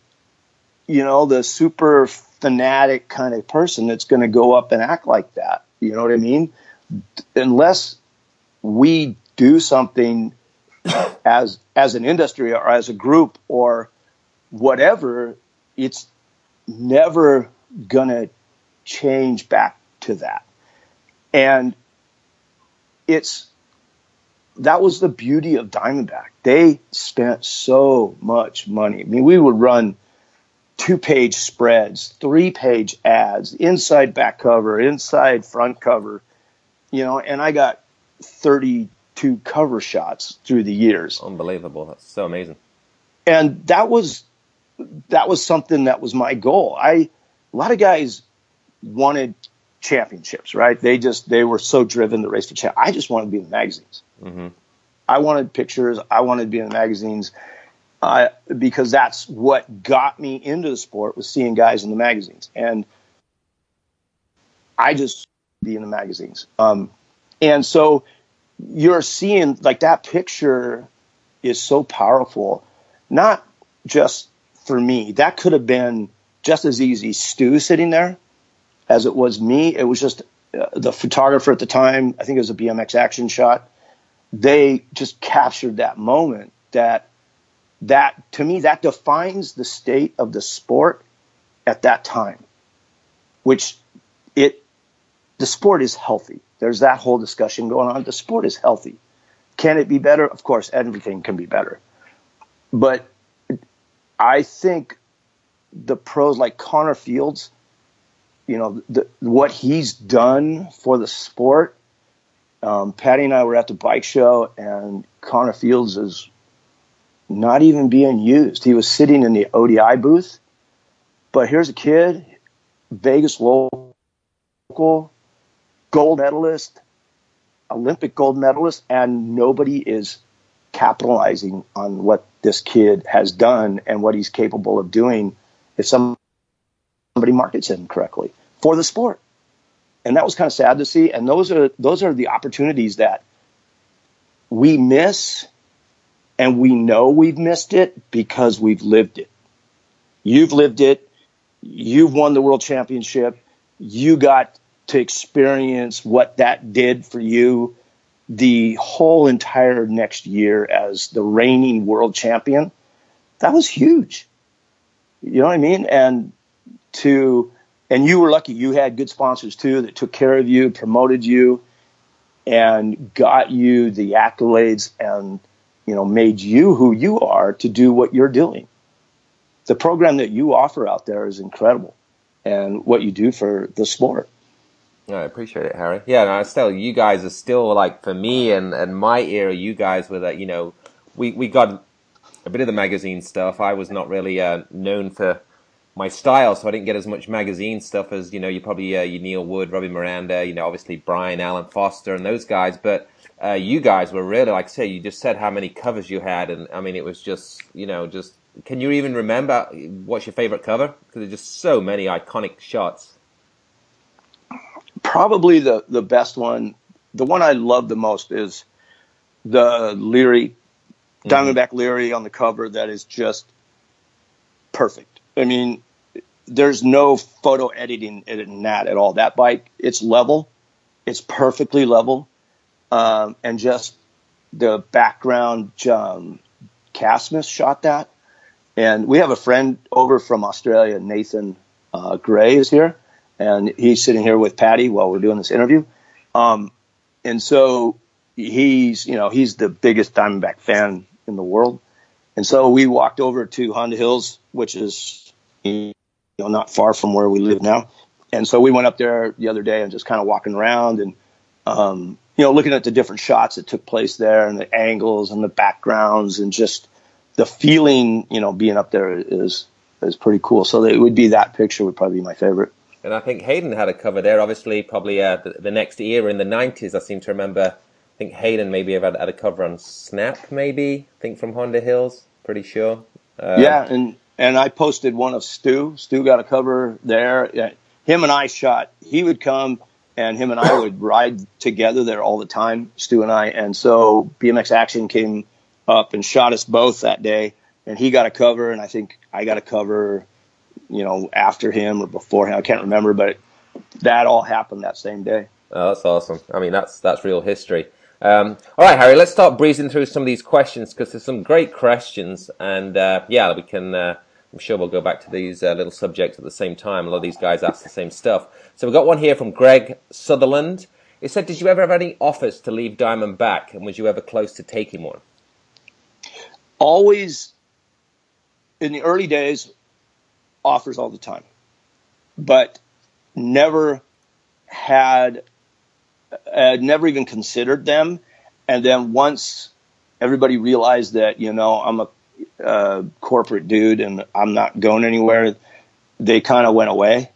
you know, the super fanatic kind of person that's going to go up and act like that. You know what I mean? Unless we do something as as an industry or as a group or whatever, it's never gonna change back to that. And it's that was the beauty of Diamondback. They spent so much money. I mean, we would run two page spreads, three page ads, inside back cover, inside front cover, you know, and I got 32 cover shots through the years. Unbelievable. That's so amazing. And that was, that was something that was my goal. I, a lot of guys wanted championships, right? They just, they were so driven to race for champ. I just wanted to be in the magazines. Mm-hmm. I wanted pictures. I wanted to be in the magazines uh, because that's what got me into the sport was seeing guys in the magazines, and I just be in the magazines. Um, and so you're seeing like that picture is so powerful, not just for me. That could have been just as easy Stu sitting there as it was me. It was just uh, the photographer at the time. I think it was a BMX action shot. They just captured that moment that that to me that defines the state of the sport at that time which it the sport is healthy there's that whole discussion going on the sport is healthy can it be better of course everything can be better but i think the pros like connor fields you know the, what he's done for the sport um, patty and i were at the bike show and connor fields is not even being used. He was sitting in the ODI booth. But here's a kid, Vegas local, gold medalist, Olympic gold medalist, and nobody is capitalizing on what this kid has done and what he's capable of doing if somebody markets him correctly for the sport. And that was kind of sad to see. And those are those are the opportunities that we miss and we know we've missed it because we've lived it. You've lived it. You've won the world championship. You got to experience what that did for you the whole entire next year as the reigning world champion, that was huge. You know what I mean? And to, and you were lucky you had good sponsors too that took care of you, promoted you, and got you the accolades and, you know, made you who you are to do what you're doing. The program that you offer out there is incredible and what you do for the sport. I appreciate it, Harry. Yeah, no, still, you guys are still like for me and, and my era. You guys were that you know, we we got a bit of the magazine stuff. I was not really uh, known for my style, so I didn't get as much magazine stuff as you know. You probably uh, you Neil Wood, Robbie Miranda, you know, obviously Brian Alan Foster and those guys. But uh, you guys were really like I say. You just said how many covers you had, and I mean, it was just you know just. Can you even remember what's your favorite cover? Because there's just so many iconic shots probably the the best one, the one I love the most is the Leary, mm-hmm. Diamondback Leary on the cover. That is just perfect. I mean, there's no photo editing in that at all. That bike, it's level, it's perfectly level, um, and just the background. Um, Casmus shot that, and we have a friend over from Australia, Nathan uh, Gray, is here and he's sitting here with Patty while we're doing this interview. Um, and so he's, you know, he's the biggest Diamondback fan in the world. And so we walked over to Honda Hills, which is, you know, not far from where we live now. And so we went up there the other day and just kind of walking around and, um, you know, looking at the different shots that took place there and the angles and the backgrounds and just the feeling, you know, being up there is, is pretty cool. So it would be that picture would probably be my favorite. And I think Hayden had a cover there. Obviously, probably uh, the, the, next era in the '90s. I seem to remember. I think Hayden maybe had, had a cover on Snap, maybe. I think from Honda Hills. Pretty sure. Um, yeah, and and I posted one of Stu. Stu got a cover there. Yeah, him and I shot. He would come, and him and I would ride together there all the time. Stu and I. And so BMX Action came up and shot us both that day. And he got a cover, and I think I got a cover you know, after him or before him. I can't remember, but that all happened that same day. Oh, that's awesome. I mean, that's that's real history. Um, all right, Harry, let's start breezing through some of these questions because there's some great questions, and uh, yeah, we can. Uh, I'm sure we'll go back to these uh, little subjects at the same time. A lot of these guys ask the same stuff. So we've got one here from Greg Sutherland. It said, "Did you ever have any offers to leave Diamondback, and was you ever close to taking one?" Always, in the early days, offers all the time, but never had, uh, never even considered them. And then once everybody realized that, you know, I'm a uh, corporate dude and I'm not going anywhere, they kind of went away,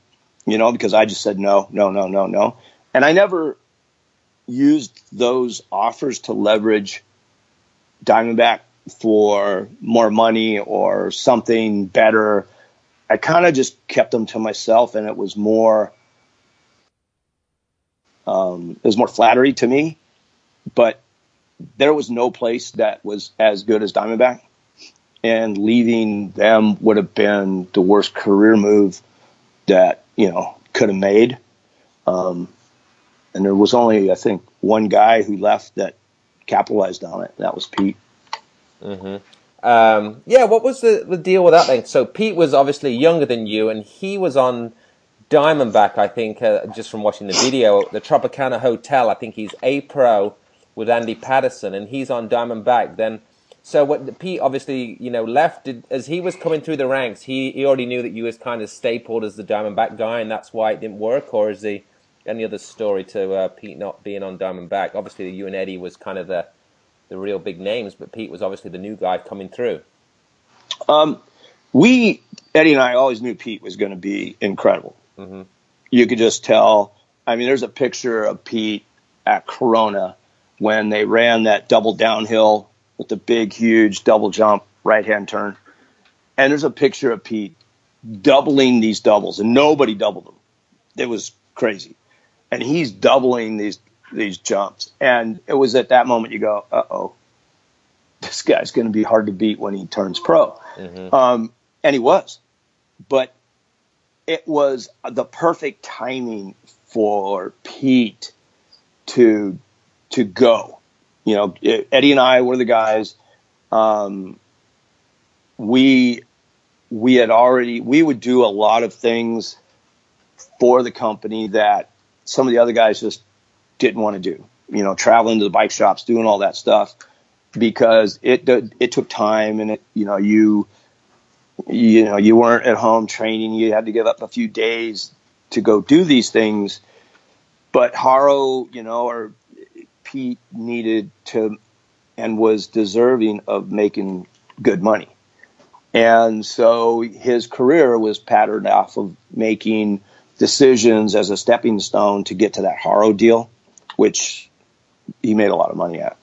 you know, because I just said no, no, no, no, no. And I never used those offers to leverage Diamondback for more money or something better. I kind of just kept them to myself, and it was more um, it was more flattery to me. But there was no place that was as good as Diamondback, and leaving them would have been the worst career move that you know could have made. Um, and there was only I think one guy who left that capitalized on it. That was Pete. Mm-hmm. Um, yeah, what was the, the deal with that then? So Pete was obviously younger than you, and he was on Diamondback, I think, uh, just from watching the video, the Tropicana Hotel. I think he's A Pro with Andy Patterson, and he's on Diamondback. Then, so what Pete obviously, you know, left did, as he was coming through the ranks. He he already knew that you was kind of stapled as the Diamondback guy, and that's why it didn't work. Or is the any other story to uh, Pete not being on Diamondback? Obviously, you and Eddie was kind of the the real big names, but Pete was obviously the new guy coming through. Um, we Eddie and I always knew Pete was going to be incredible. Mm-hmm. You could just tell. I mean, there's a picture of Pete at Corona when they ran that double downhill with the big, huge double jump right hand turn, and there's a picture of Pete doubling these doubles, and nobody doubled them. It was crazy, and he's doubling these these jumps. And it was at that moment you go, uh oh, this guy's going to be hard to beat when he turns pro. Mm-hmm. Um, and he was. But it was the perfect timing for Pete to to go. You know, Eddie and I were the guys. Um, we we had already we would do a lot of things for the company that some of the other guys just didn't want to do. You know, traveling to the bike shops, doing all that stuff because it it took time and it you know you you know you weren't at home training. You had to give up a few days to go do these things. But Haro, you know, or Pete needed to and was deserving of making good money. And so his career was patterned off of making decisions as a stepping stone to get to that Haro deal, which he made a lot of money at.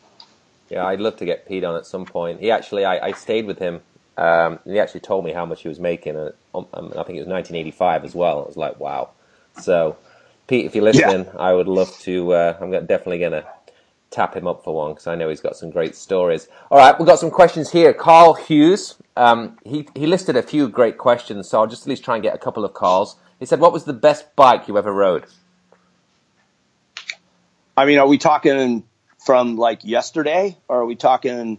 Yeah, I'd love to get Pete on at some point. He actually, I, I stayed with him. Um, he actually told me how much he was making. And um, um, I think it was 1985 as well. It was like, wow. So, Pete, if you're listening, yeah. I would love to. Uh, I'm definitely going to tap him up for one because I know he's got some great stories. All right, we've got some questions here. Carl Hughes, um, he, he listed a few great questions, so I'll just at least try and get a couple of calls. He said, What was the best bike you ever rode? I mean, are we talking from like yesterday or are we talking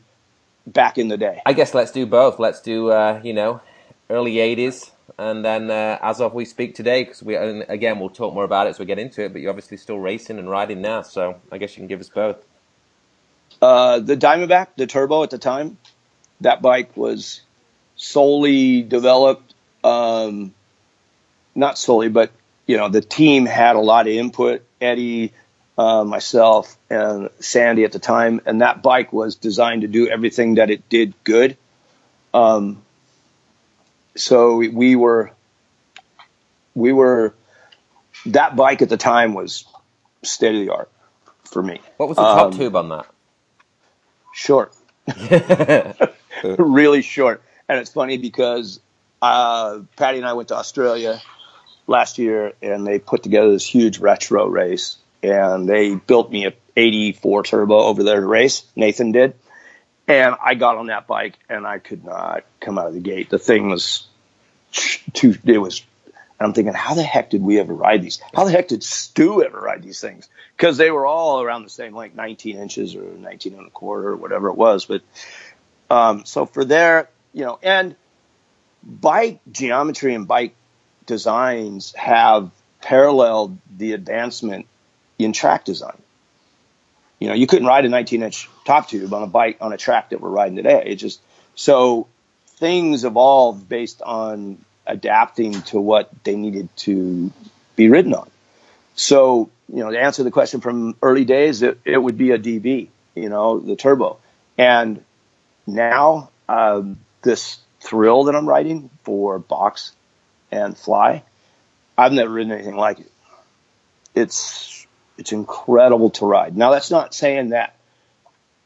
back in the day? I guess let's do both. Let's do, uh, you know, early 80s and then uh, as of we speak today, because we again we'll talk more about it as we get into it. But you're obviously still racing and riding now, so I guess you can give us both. Uh, the Diamondback, the turbo at the time, that bike was solely developed, um, not solely, but you know the team had a lot of input. Eddie, uh, myself, and Sandy at the time, and that bike was designed to do everything that it did good. Um, so we were we were that bike at the time was state of the art for me. What was the top um, tube on that? Short, really short. And it's funny because uh, Patty and I went to Australia last year, and they put together this huge retro race, and they built me a 84 turbo over there to race. Nathan did, and I got on that bike and I could not come out of the gate. The thing was too, it was, I'm thinking, how the heck did we ever ride these? How the heck did Stu ever ride these things? Cause they were all around the same, length, 19 inches or 19 and a quarter or whatever it was. But, um, so for there, you know, and bike geometry and bike designs have paralleled the advancement in track design. You know, you couldn't ride a 19 inch top tube on a bike on a track that we're riding today. It just so things evolved based on adapting to what they needed to be ridden on. So, you know, to answer the question from early days, it, it would be a DB, you know, the turbo. And now, um, this thrill that I'm riding for box and fly, I've never ridden anything like it. It's it's incredible to ride. Now that's not saying that,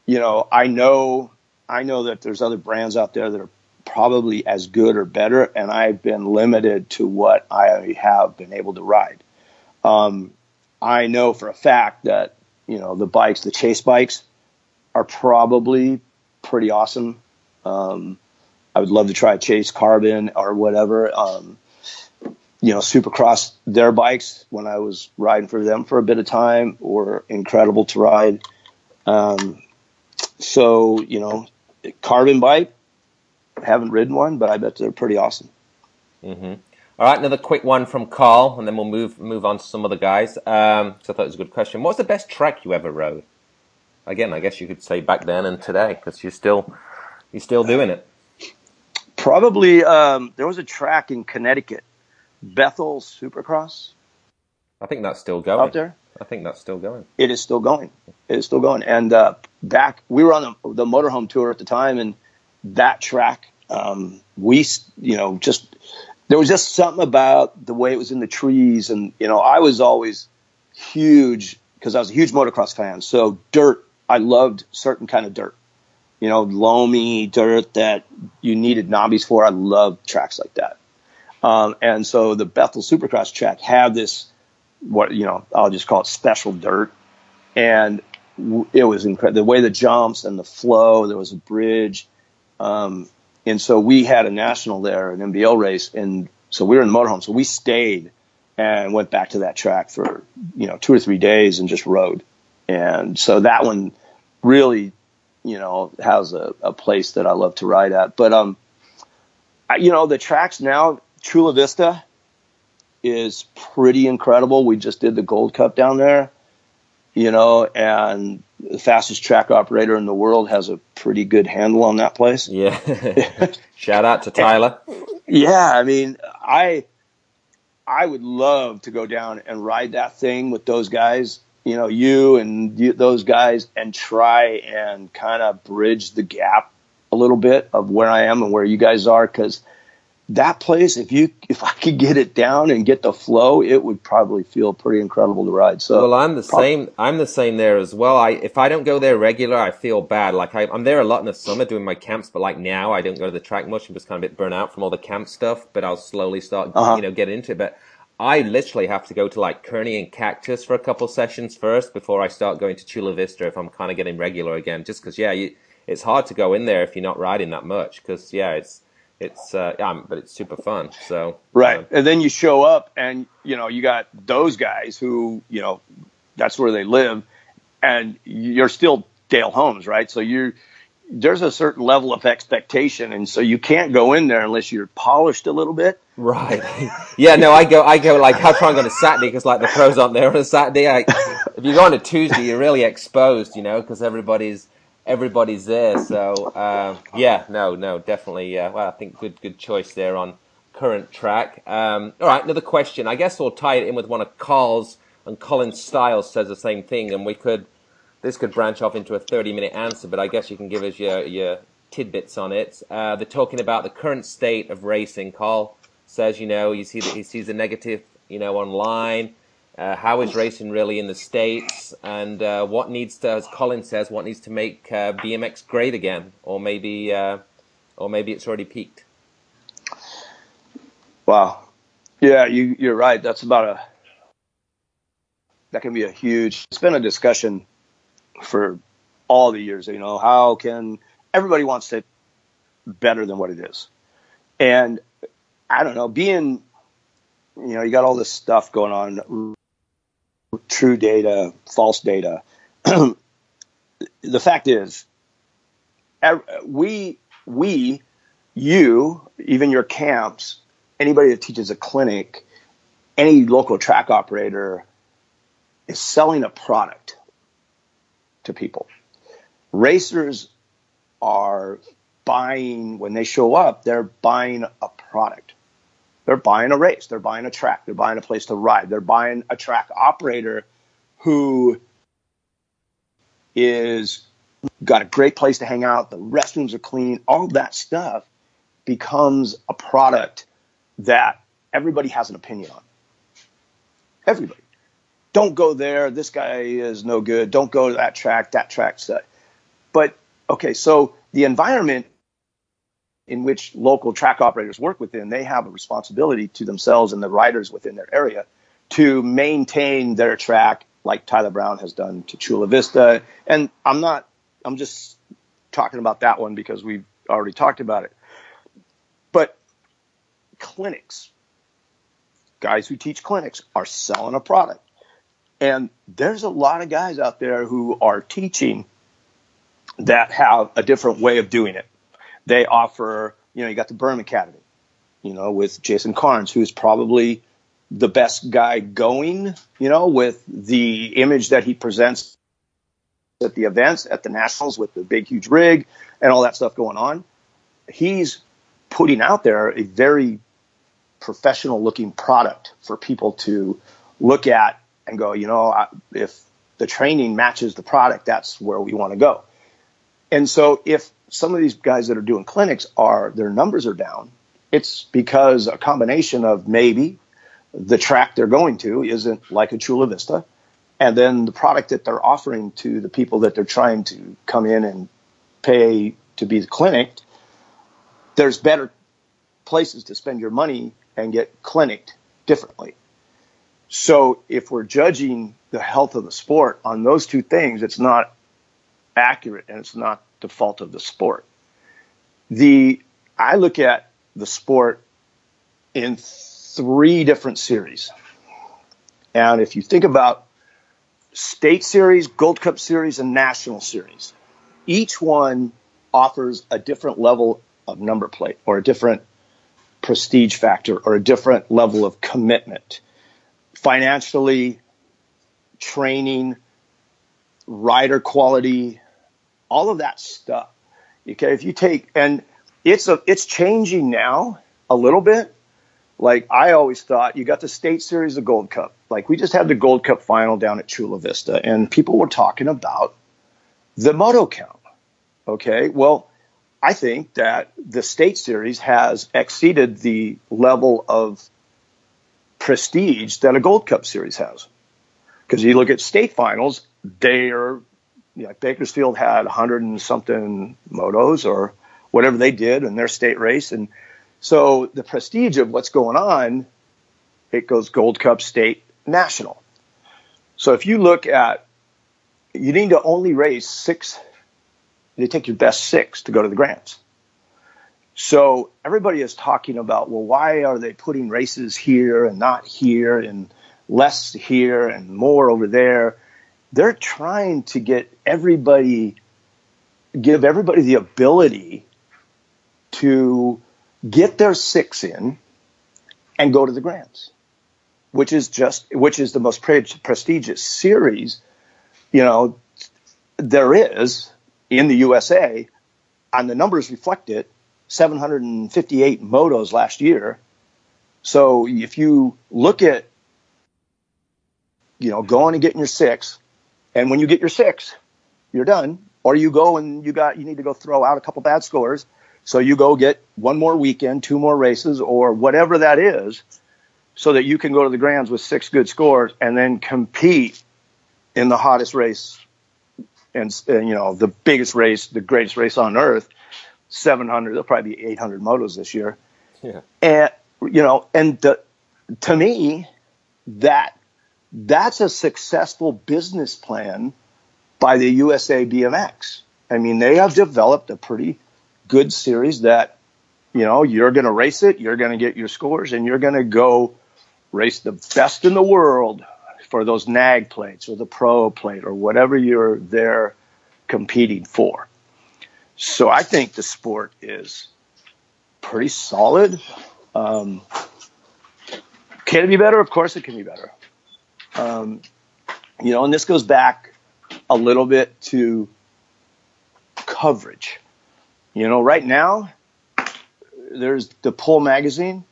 you know, I know, I know that there's other brands out there that are probably as good or better, and I've been limited to what I have been able to ride. Um, I know for a fact that, you know, the bikes, the chase bikes are probably pretty awesome. Um, I would love to try chase carbon or whatever. Um, you know, Supercross, their bikes when I was riding for them for a bit of time were incredible to ride. Um, so, you know, carbon bike, haven't ridden one, but I bet they're pretty awesome. Mm-hmm. All right, another quick one from Carl, and then we'll move move on to some other guys. Um, so I thought it was a good question. What's the best track you ever rode? Again, I guess you could say back then and today, because you're still you're still doing it. Probably um, there was a track in Connecticut Bethel Supercross. I think that's still going out there. I think that's still going. It is still going. It is still going. And uh, back, we were on the, the motorhome tour at the time, and that track, um, we, you know, just there was just something about the way it was in the trees, and you know, I was always huge because I was a huge motocross fan. So dirt, I loved certain kind of dirt. You know, loamy dirt that you needed knobbies for. I love tracks like that. Um, and so the Bethel Supercross track had this, what, you know, I'll just call it special dirt. And it was incredible. The way the jumps and the flow, there was a bridge. Um, and so we had a national there, an NBL race. And so we were in the motorhome. So we stayed and went back to that track for you know two or three days and just rode. And so that one really, you know, has a, a place that I love to ride at. But um, I, you know, the tracks now, Chula Vista is pretty incredible. We just did the Gold Cup down there, you know, and the fastest track operator in the world has a pretty good handle on that place. Yeah. Shout out to Tyler. yeah, I mean, I I would love to go down and ride that thing with those guys, you know, you and you, those guys and try and kind of bridge the gap a little bit of where I am and where you guys are cuz that place, if you if I could get it down and get the flow, it would probably feel pretty incredible to ride. So well, I'm the same. I'm the same there as well. I if I don't go there regular, I feel bad. Like I, am there a lot in the summer doing my camps, but like now I don't go to the track much. I'm just kind of a bit burnt out from all the camp stuff. But I'll slowly start, uh-huh. you know, get into it. But I literally have to go to like Kearny and Cactus for a couple sessions first before I start going to Chula Vista if I'm kind of getting regular again. Just because, yeah, you, it's hard to go in there if you're not riding that much. Because yeah, it's it's uh, yeah, but it's super fun. So right, uh, and then you show up, and you know you got those guys who you know that's where they live, and you're still Dale Holmes, right? So you there's a certain level of expectation, and so you can't go in there unless you're polished a little bit. Right. yeah. No, I go. I go like how try and go on a Saturday because like the pros aren't there on a Saturday. I, if you go on a Tuesday, you're really exposed, you know, because everybody's everybody's there. So uh, yeah, no, no, definitely. Uh, well, I think good, good choice there on current track. Um, all right, another question. I guess we'll tie it in with one of Carl's, and Colin Stiles says the same thing, and we could. This could branch off into a 30-minute answer, but I guess you can give us your your tidbits on it. Uh, they're talking about the current state of racing. Carl says, you know, you see that he sees the negative, you know, online. Uh, how is racing really in the states, and uh, what needs to, as Colin says, what needs to make uh, BMX great again, or maybe, uh, or maybe it's already peaked. Wow, yeah, you, you're right. That's about a that can be a huge. It's been a discussion for all the years. You know, how can everybody wants it better than what it is, and I don't know, being you know, you got all this stuff going on true data, false data. the fact is, we, we, you, even your camps, anybody that teaches a clinic, any local track operator is selling a product to people. Racers are buying, when they show up, they're buying a product. They're buying a race. They're buying a track. They're buying a place to ride. They're buying a track operator who is got a great place to hang out. The restrooms are clean. All that stuff becomes a product that everybody has an opinion on. Everybody. Don't go there. This guy is no good. Don't go to that track. That track's that. But okay, so the environment in which local track operators work within, they have a responsibility to themselves and the riders within their area to maintain their track like Tyler Brown has done to Chula Vista. And I'm not, I'm just talking about that one because we've already talked about it. But clinics, guys who teach clinics are selling a product. And there's a lot of guys out there who are teaching that have a different way of doing it they offer, you know, you got the Berm Academy, you know, with Jason Carnes, who's probably the best guy going, you know, with the image that he presents at the events, at the nationals with the big, huge rig and all that stuff going on. He's putting out there a very professional looking product for people to look at and go, you know, if the training matches the product, that's where we want to go. And so if some of these guys that are doing clinics are their numbers are down, it's because a combination of maybe the track they're going to isn't like a Chula Vista, and then the product that they're offering to the people that they're trying to come in and pay to be the clinic, there's better places to spend your money and get clinicked differently. So if we're judging the health of the sport on those two things, it's not accurate and it's not the fault of the sport. The I look at the sport in three different series. And if you think about state series, Gold Cup series, and national series, each one offers a different level of number plate or a different prestige factor or a different level of commitment financially, training, rider quality, all of that stuff. Okay, if you take and it's a it's changing now a little bit. Like I always thought, you got the state series, the Gold Cup. Like we just had the Gold Cup final down at Chula Vista, and people were talking about the moto count. Okay, well, I think that the state series has exceeded the level of prestige that a Gold Cup series has. Because you look at state finals, they are, know, Bakersfield had 100 and something motos or whatever they did in their state race. And so the prestige of what's going on, it goes Gold Cup, state, national. So if you look at, you need to only race six they take your best six to go to the Grands. So everybody is talking about, well, why are they putting races here and not here and less here and more over there? They're trying to get everybody, give everybody the ability to get their six in and go to the Grands, which is just, which is the most pre- prestigious series, you know, there is in the USA, and the numbers reflect it 758 motos last year. So if you look at, you know, going and getting your six, and when you get your six, you're done. Or you go and you got you need to go throw out a couple bad scores. So you go get one more weekend, two more races, or whatever that is, so that you can go to the Grands with six good scores and then compete in the hottest race and, and you know the biggest race, the greatest race on earth, 700. There'll probably be 800 motos this year. Yeah. And you know, and the, to me, that that's a successful business plan by the USA BMX. I mean, they have developed a pretty good series that, you know, you're going to race it, you're going to get your scores, and you're going to go race the best in the world for those nag plates or the pro plate or whatever you're there competing for. So I think the sport is pretty solid. Um, can it be better? Of course it can be better. Um, you know, and this goes back a little bit to coverage. You know, right now, there's the Pull magazine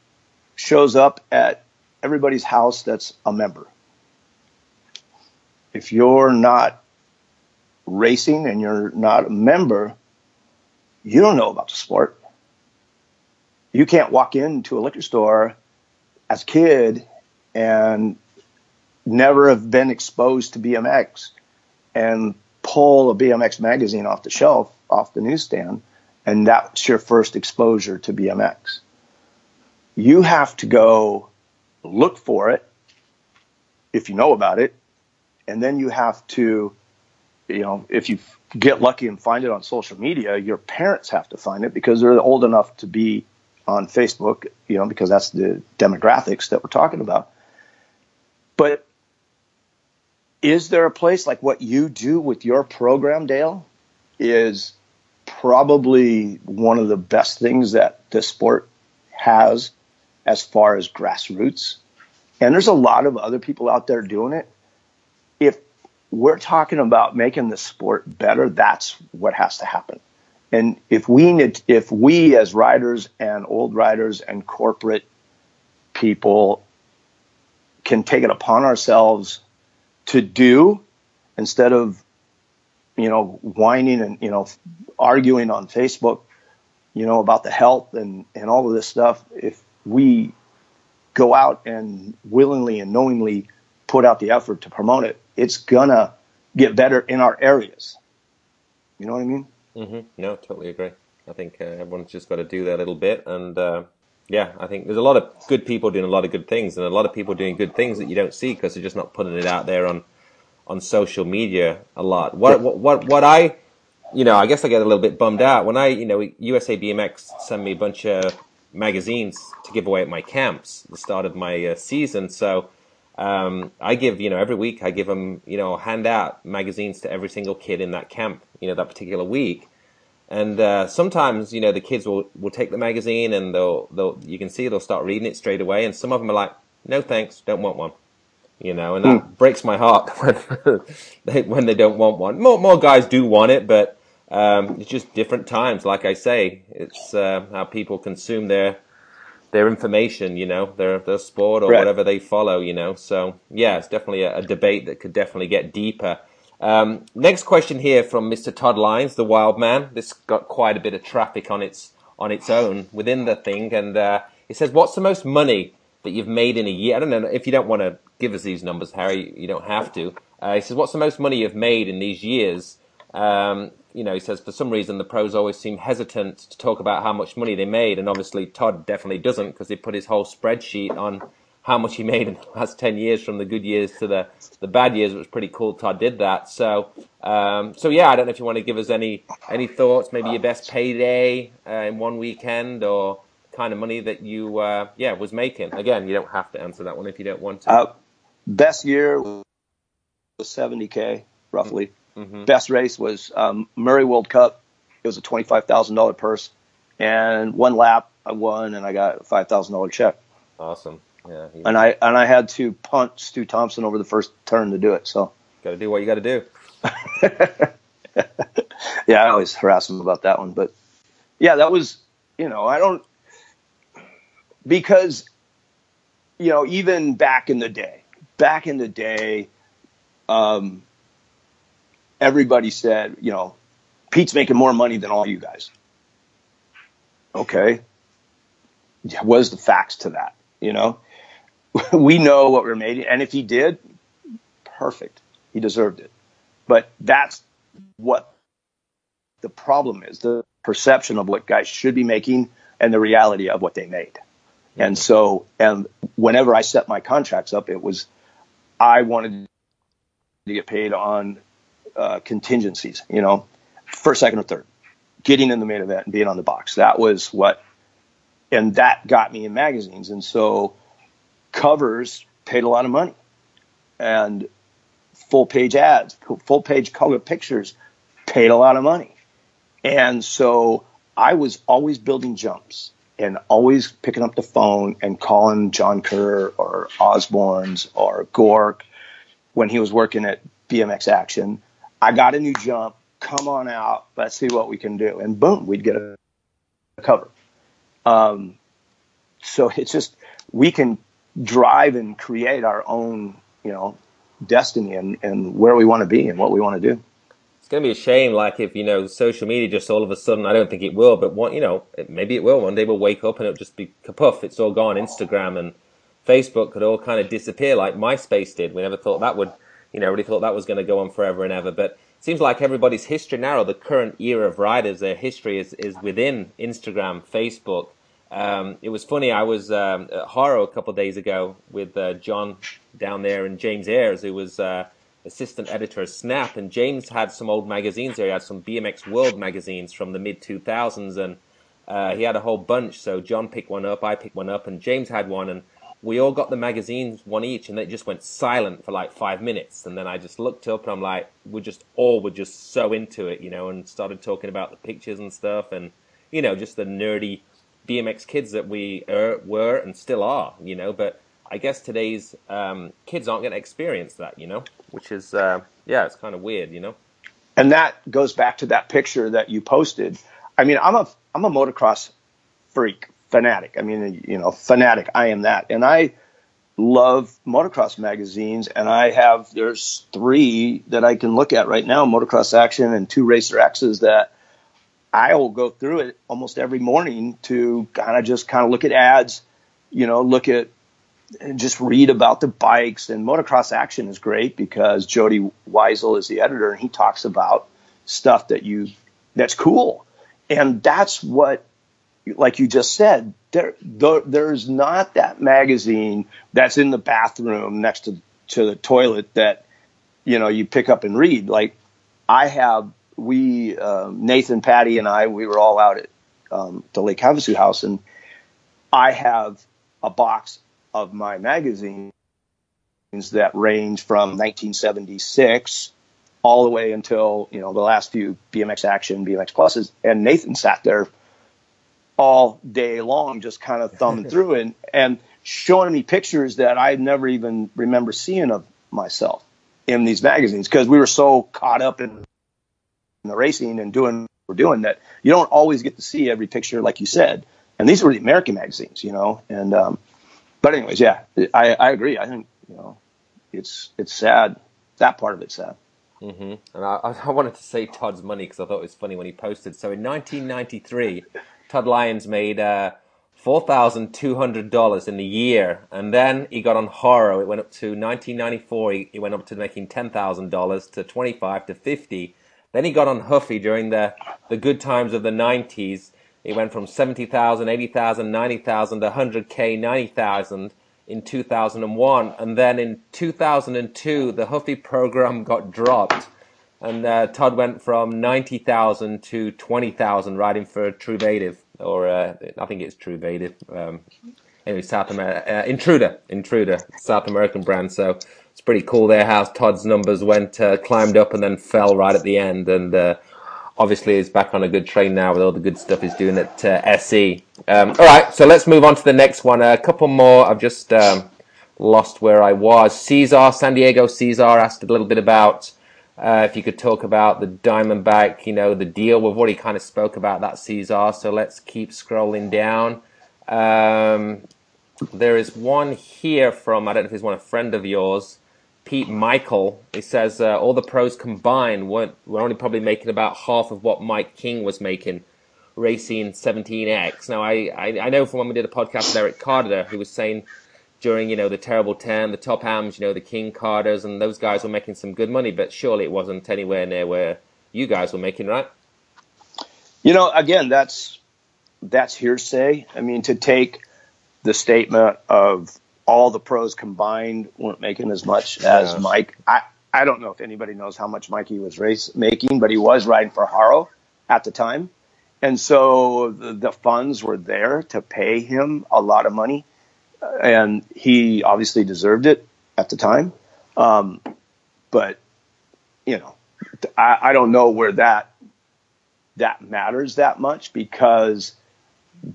shows up at everybody's house that's a member if you're not racing and you're not a member, you don't know about the sport. You can't walk into a liquor store as a kid and never have been exposed to BMX and pull a BMX magazine off the shelf, off the newsstand, and that's your first exposure to BMX. You have to go look for it if you know about it and then you have to, you know, if you get lucky and find it on social media, your parents have to find it because they're old enough to be on Facebook, you know, because that's the demographics that we're talking about. But is there a place like what you do with your program, Dale? Is probably one of the best things that the sport has as far as grassroots. And there's a lot of other people out there doing it if we're talking about making the sport better, that's what has to happen. And if we need, if we as riders and old riders and corporate people can take it upon ourselves to do instead of, you know, whining and, you know, arguing on Facebook, you know, about the health and, and all of this stuff, if we go out and willingly and knowingly put out the effort to promote it, it's gonna get better in our areas. You know what I mean? Mm-hmm. No, totally agree. I think uh, everyone's just got to do that little bit, and uh, yeah, I think there's a lot of good people doing a lot of good things, and a lot of people doing good things that you don't see because they're just not putting it out there on on social media a lot. What what what, what I you know, I guess I get a little bit bummed out when I, you know, USA BMX send me a bunch of magazines to give away at my camps, the start of my uh, season. So um, I give, you know, every week I give them, you know, hand out magazines to every single kid in that camp, you know, that particular week. And uh, sometimes, you know, the kids will, will take the magazine and they'll, they'll, you can see they'll start reading it straight away. And some of them are like, no thanks, don't want one. You know, and that mm. breaks my heart when they, when they don't want one. More, more guys do want it, but um, it's just different times. Like I say, it's uh, how people consume their their information, you know, their their sport or right. whatever they follow, you know. So yeah, it's definitely a, a debate that could definitely get deeper. Um, next question here from Mr. Todd Lyons, the Wild Man. This got quite a bit of traffic on its on its own within the thing, and uh, it says, "What's the most money that you've made in a year?" I don't know if you don't want to give us these numbers, Harry. You don't have to. Uh, he says, "What's the most money you've made in these years?" Um, you know, he says for some reason the pros always seem hesitant to talk about how much money they made, and obviously Todd definitely doesn't because he put his whole spreadsheet on how much he made in the last ten years, from the good years to the the bad years. It was pretty cool. Todd did that. So, um, so yeah, I don't know if you want to give us any any thoughts, maybe your best payday uh, in one weekend or kind of money that you uh, yeah was making. Again, you don't have to answer that one if you don't want to. Uh, best year was seventy k roughly. Mm-hmm. Best race was um, Murray World Cup. It was a twenty five thousand dollar purse, and one lap I won, and I got a five thousand dollar check. Awesome. Yeah. And I and I had to punt Stu Thompson over the first turn to do it. So. Got to do what you got to do. yeah, I always harass him about that one, but yeah, that was you know I don't because you know even back in the day, back in the day, um, everybody said, you know, Pete's making more money than all you guys. Okay. What is the facts to that? You know, we know what we're made. And if he did, perfect. He deserved it. But that's what the problem is the perception of what guys should be making and the reality of what they made. And so, and whenever I set my contracts up, it was, I wanted to get paid on uh, contingencies, you know, first, second, or third, getting in the main event and being on the box. That was what, and that got me in magazines. And so covers paid a lot of money and full page ads, full page color pictures paid a lot of money. And so I was always building jumps and always picking up the phone and calling John Kerr or Osborne's or Gork when he was working at BMX Action I got a new jump. Come on out. Let's see what we can do. And boom, we'd get a cover. Um, so it's just we can drive and create our own, you know, destiny and, and where we want to be and what we want to do. It's going to be a shame, like if you know social media just all of a sudden. I don't think it will, but one, you know, maybe it will. One day we'll wake up and it'll just be kapuff. It's all gone. Instagram and Facebook could all kind of disappear, like MySpace did. We never thought that would you know, really thought that was going to go on forever and ever. But it seems like everybody's history now, the current era of riders, their history is, is within Instagram, Facebook. Um, it was funny. I was um, at Haro a couple days ago with uh, John down there and James Ayres, who was uh, assistant editor of Snap. And James had some old magazines there. He had some BMX World magazines from the mid 2000s, and uh, he had a whole bunch. So John picked one up, I picked one up, and James had one. And we all got the magazines one each and it just went silent for like five minutes and then i just looked up and i'm like we're just all were just so into it you know and started talking about the pictures and stuff and you know just the nerdy bmx kids that we er, were and still are you know but i guess today's um, kids aren't going to experience that you know which is uh, yeah it's kind of weird you know and that goes back to that picture that you posted i mean i'm a i'm a motocross freak fanatic. I mean, you know, fanatic. I am that, and I love motocross magazines, and I have there's three that I can look at right now: Motocross Action and two Racer X's that I will go through it almost every morning to kind of just kind of look at ads, you know, look at and just read about the bikes. And Motocross Action is great because Jody Weisel is the editor, and he talks about stuff that you that's cool, and that's what like you just said, there, there, there's not that magazine that's in the bathroom next to to the toilet that you know you pick up and read. Like I have, we uh, Nathan, Patty, and I, we were all out at um, the Lake Havasu house, and I have a box of my magazines that range from 1976 all the way until you know the last few BMX Action, BMX Pluses, and Nathan sat there all day long, just kind of thumbing through and and showing me pictures that I never even remember seeing of myself in these magazines because we were so caught up in, in the racing and doing we're doing that you don't always get to see every picture, like you said. And these were the American magazines, you know. And um, but anyways, yeah, I, I agree. I think you know it's it's sad. That part of it's sad. Mm-hmm. And I, I wanted to say Todd's money because I thought it was funny when he posted. So in 1993, Todd Lyons made uh, $4,200 in a year. And then he got on Haro. It went up to 1994. He, he went up to making $10,000 to 25 to 50. Then he got on Huffy during the, the good times of the 90s. He went from 70,000, 80,000, 90,000 to 100K, 90,000 in 2001. And then in 2002, the Huffy program got dropped. And uh, Todd went from 90,000 to 20,000 riding for Truvativ, or uh, I think it's Truvativ. Um, anyway, South America, uh, Intruder, Intruder, South American brand. So it's pretty cool there how Todd's numbers went, uh, climbed up and then fell right at the end. And uh, obviously he's back on a good train now with all the good stuff he's doing at uh, SE. Um, all right, so let's move on to the next one. A couple more. I've just um, lost where I was. Caesar, San Diego Caesar asked a little bit about uh, if you could talk about the Diamondback, you know, the deal. We've already kind of spoke about that Caesar, so let's keep scrolling down. Um, there is one here from, I don't know if it's one a friend of yours. Pete Michael. He says uh, all the pros combined weren't were only probably making about half of what Mike King was making racing 17X. Now I, I, I know from when we did a podcast with Eric Carter, who was saying during you know the terrible ten, the top hams, you know the King Carters, and those guys were making some good money, but surely it wasn't anywhere near where you guys were making, right? You know, again, that's that's hearsay. I mean, to take the statement of all the pros combined weren't making as much as. Mike. I, I don't know if anybody knows how much Mikey was race making, but he was riding for Haro at the time. And so the, the funds were there to pay him a lot of money. And he obviously deserved it at the time. Um, but, you know, I, I don't know where that, that matters that much because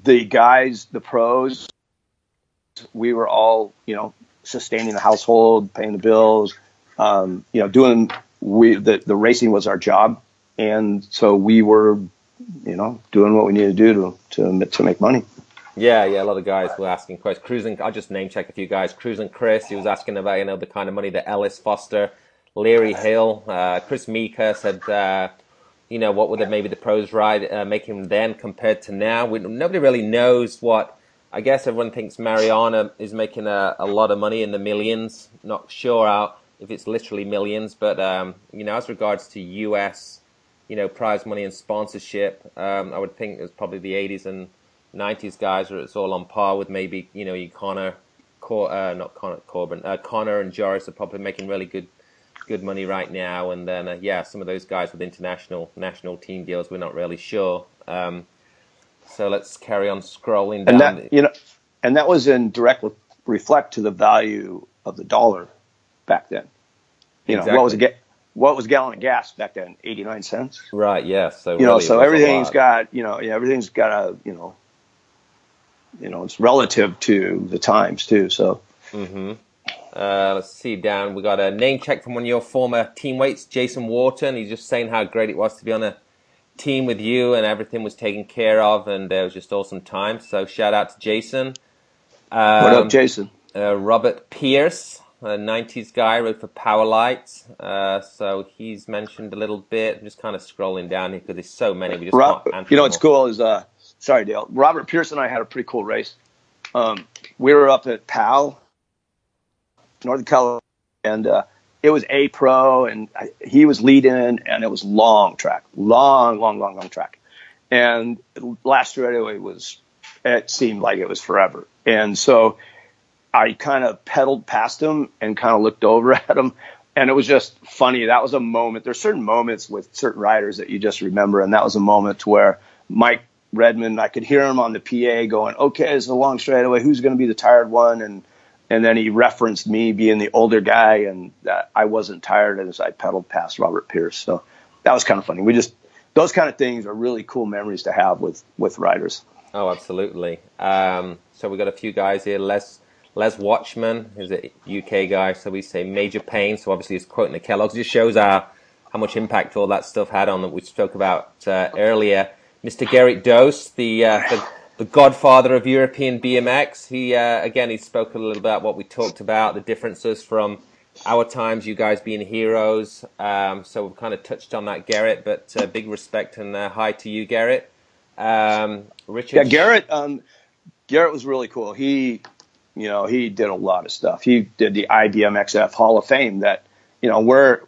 the guys, the pros we were all, you know, sustaining the household, paying the bills, um, you know, doing we the the racing was our job, and so we were, you know, doing what we needed to do to to to make money. Yeah, yeah, a lot of guys were asking questions. Cruising, I'll just name check a few guys. Cruising Chris, he was asking about, you know, the kind of money that Ellis Foster, Leary Hill, uh, Chris Mika said, uh, you know, what would have maybe the pros ride uh, making then compared to now? We, nobody really knows what I guess everyone thinks Mariana is making a, a lot of money in the millions. Not sure how, if it's literally millions, but um, you know, as regards to US, you know, prize money and sponsorship, um, I would think it's probably the 80s and 90s guys where it's all on par with maybe you know you Connor, Cor- uh, not Connor Corbin, uh, Connor and Joris are probably making really good good money right now. And then uh, yeah, some of those guys with international national team deals, we're not really sure. Um, so let's carry on scrolling down. And that, you know, and that was in direct reflect to the value of the dollar back then. You know, exactly. what was a ga- what was a gallon of gas back then? Eighty nine cents. Right. Yes. So you really know, so everything's got you know, yeah, everything's got a you know, you know, it's relative to the times too. So. Mm-hmm. Uh, let's see, Dan. We got a name check from one of your former teammates, Jason Wharton. He's just saying how great it was to be on a team with you and everything was taken care of and it was just awesome time. So shout out to Jason. Um, what up, um, Jason? Uh, Robert Pierce, a 90s guy, wrote for Powerlight. Uh, so he's mentioned a little bit. I'm just kind of scrolling down here because there's so many. We just Rob, you know what's cool is, uh, sorry, Dale. Robert Pierce and I had a pretty cool race. Um, we were up at PAL, Northern California, and uh, it was a pro and I, he was leading and it was long track, long, long, long, long track. And last straightaway was, it seemed like it was forever. And so I kind of pedaled past him and kind of looked over at him. And it was just funny. That was a moment. There's certain moments with certain riders that you just remember. And that was a moment where Mike Redmond, I could hear him on the PA going, okay, it's a long straightaway. Who's going to be the tired one? And, and then he referenced me being the older guy and that I wasn't tired as I pedaled past Robert Pierce. So that was kind of funny. We just those kind of things are really cool memories to have with with riders. Oh, absolutely. Um, so we've got a few guys here. Les Les Watchman is a UK guy, so we say major pain. So obviously he's quoting the Kellogg's. Just shows our how much impact all that stuff had on that we spoke about uh, earlier. Mr. Gerrit Does, the, uh, the, the godfather of European BMX. He uh, again he spoke a little about what we talked about, the differences from our times, you guys being heroes. Um, so we've kind of touched on that, Garrett. But uh, big respect and uh, hi to you, Garrett. Um, Richard. Yeah, Garrett. Um, Gerrit was really cool. He, you know, he did a lot of stuff. He did the IBMXF Hall of Fame that, you know, we're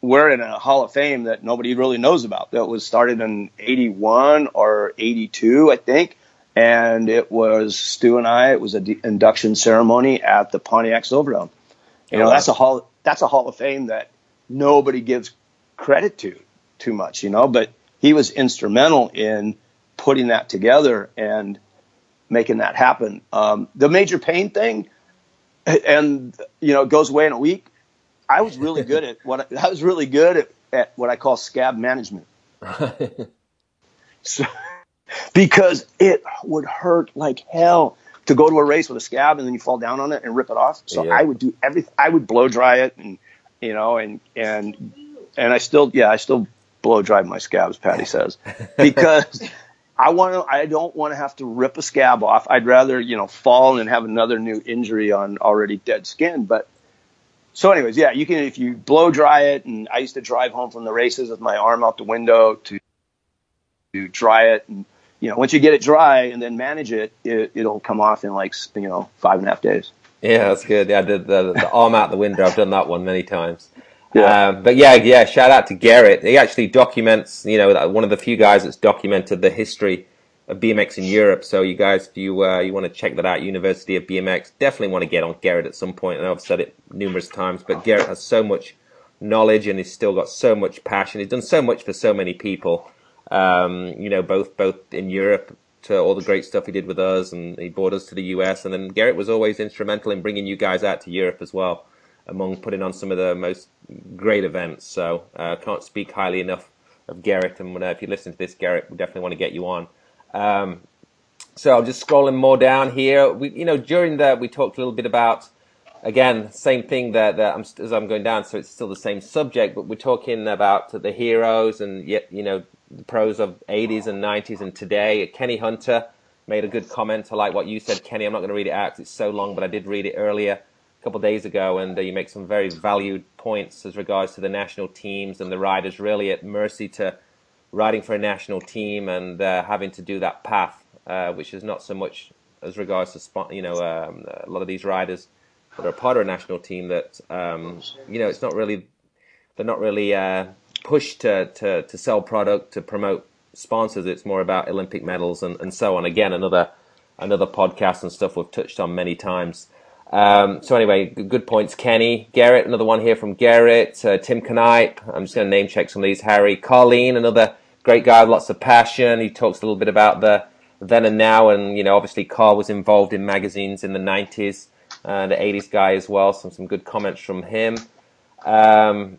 we're in a Hall of Fame that nobody really knows about. That was started in '81 or '82, I think. And it was Stu and I. It was an induction ceremony at the Pontiac Silverdome. You know, that's a hall. That's a Hall of Fame that nobody gives credit to too much. You know, but he was instrumental in putting that together and making that happen. Um, the major pain thing, and you know, it goes away in a week. I was really good at what I, I was really good at, at what I call scab management. so, because it would hurt like hell to go to a race with a scab and then you fall down on it and rip it off. So yeah. I would do everything. I would blow dry it and you know and and and I still yeah I still blow dry my scabs. Patty says because I want to. I don't want to have to rip a scab off. I'd rather you know fall and have another new injury on already dead skin. But so, anyways, yeah, you can if you blow dry it. And I used to drive home from the races with my arm out the window to to dry it. And you know, once you get it dry and then manage it, it it'll come off in like you know five and a half days. Yeah, that's good. Yeah, I did the, the arm out the window. I've done that one many times. Yeah. Um, but yeah, yeah, shout out to Garrett. He actually documents, you know, one of the few guys that's documented the history of BMX in Europe. So you guys, if you uh, you want to check that out, University of BMX, definitely want to get on Garrett at some point. And I've said it numerous times, but Garrett has so much knowledge and he's still got so much passion. He's done so much for so many people. Um, you know, both both in Europe to all the great stuff he did with us, and he brought us to the US. And then Garrett was always instrumental in bringing you guys out to Europe as well among putting on some of the most great events. So I uh, can't speak highly enough of Garrett. And uh, if you listen to this, Garrett, we definitely want to get you on. Um, so I'm just scrolling more down here. We, you know, during that we talked a little bit about again same thing that, that I'm, as I'm going down. So it's still the same subject, but we're talking about the heroes and yet you know the pros of 80s and 90s and today. Kenny Hunter made a good comment. I like what you said, Kenny. I'm not going to read it out because it's so long, but I did read it earlier a couple of days ago, and uh, you make some very valued points as regards to the national teams and the riders really at mercy to riding for a national team and uh, having to do that path, uh, which is not so much as regards to you know um, a lot of these riders that are part of a national team that um, you know it's not really they're not really pushed to, to to sell product to promote sponsors. It's more about Olympic medals and, and so on. Again, another another podcast and stuff we've touched on many times. Um, so anyway, good points, Kenny. Garrett, another one here from Garrett. Uh, Tim Knipe. I'm just going to name check some of these. Harry. Carlene, another great guy with lots of passion. He talks a little bit about the then and now. And, you know, obviously Carl was involved in magazines in the 90s, uh, the 80s guy as well. Some, some good comments from him. Um,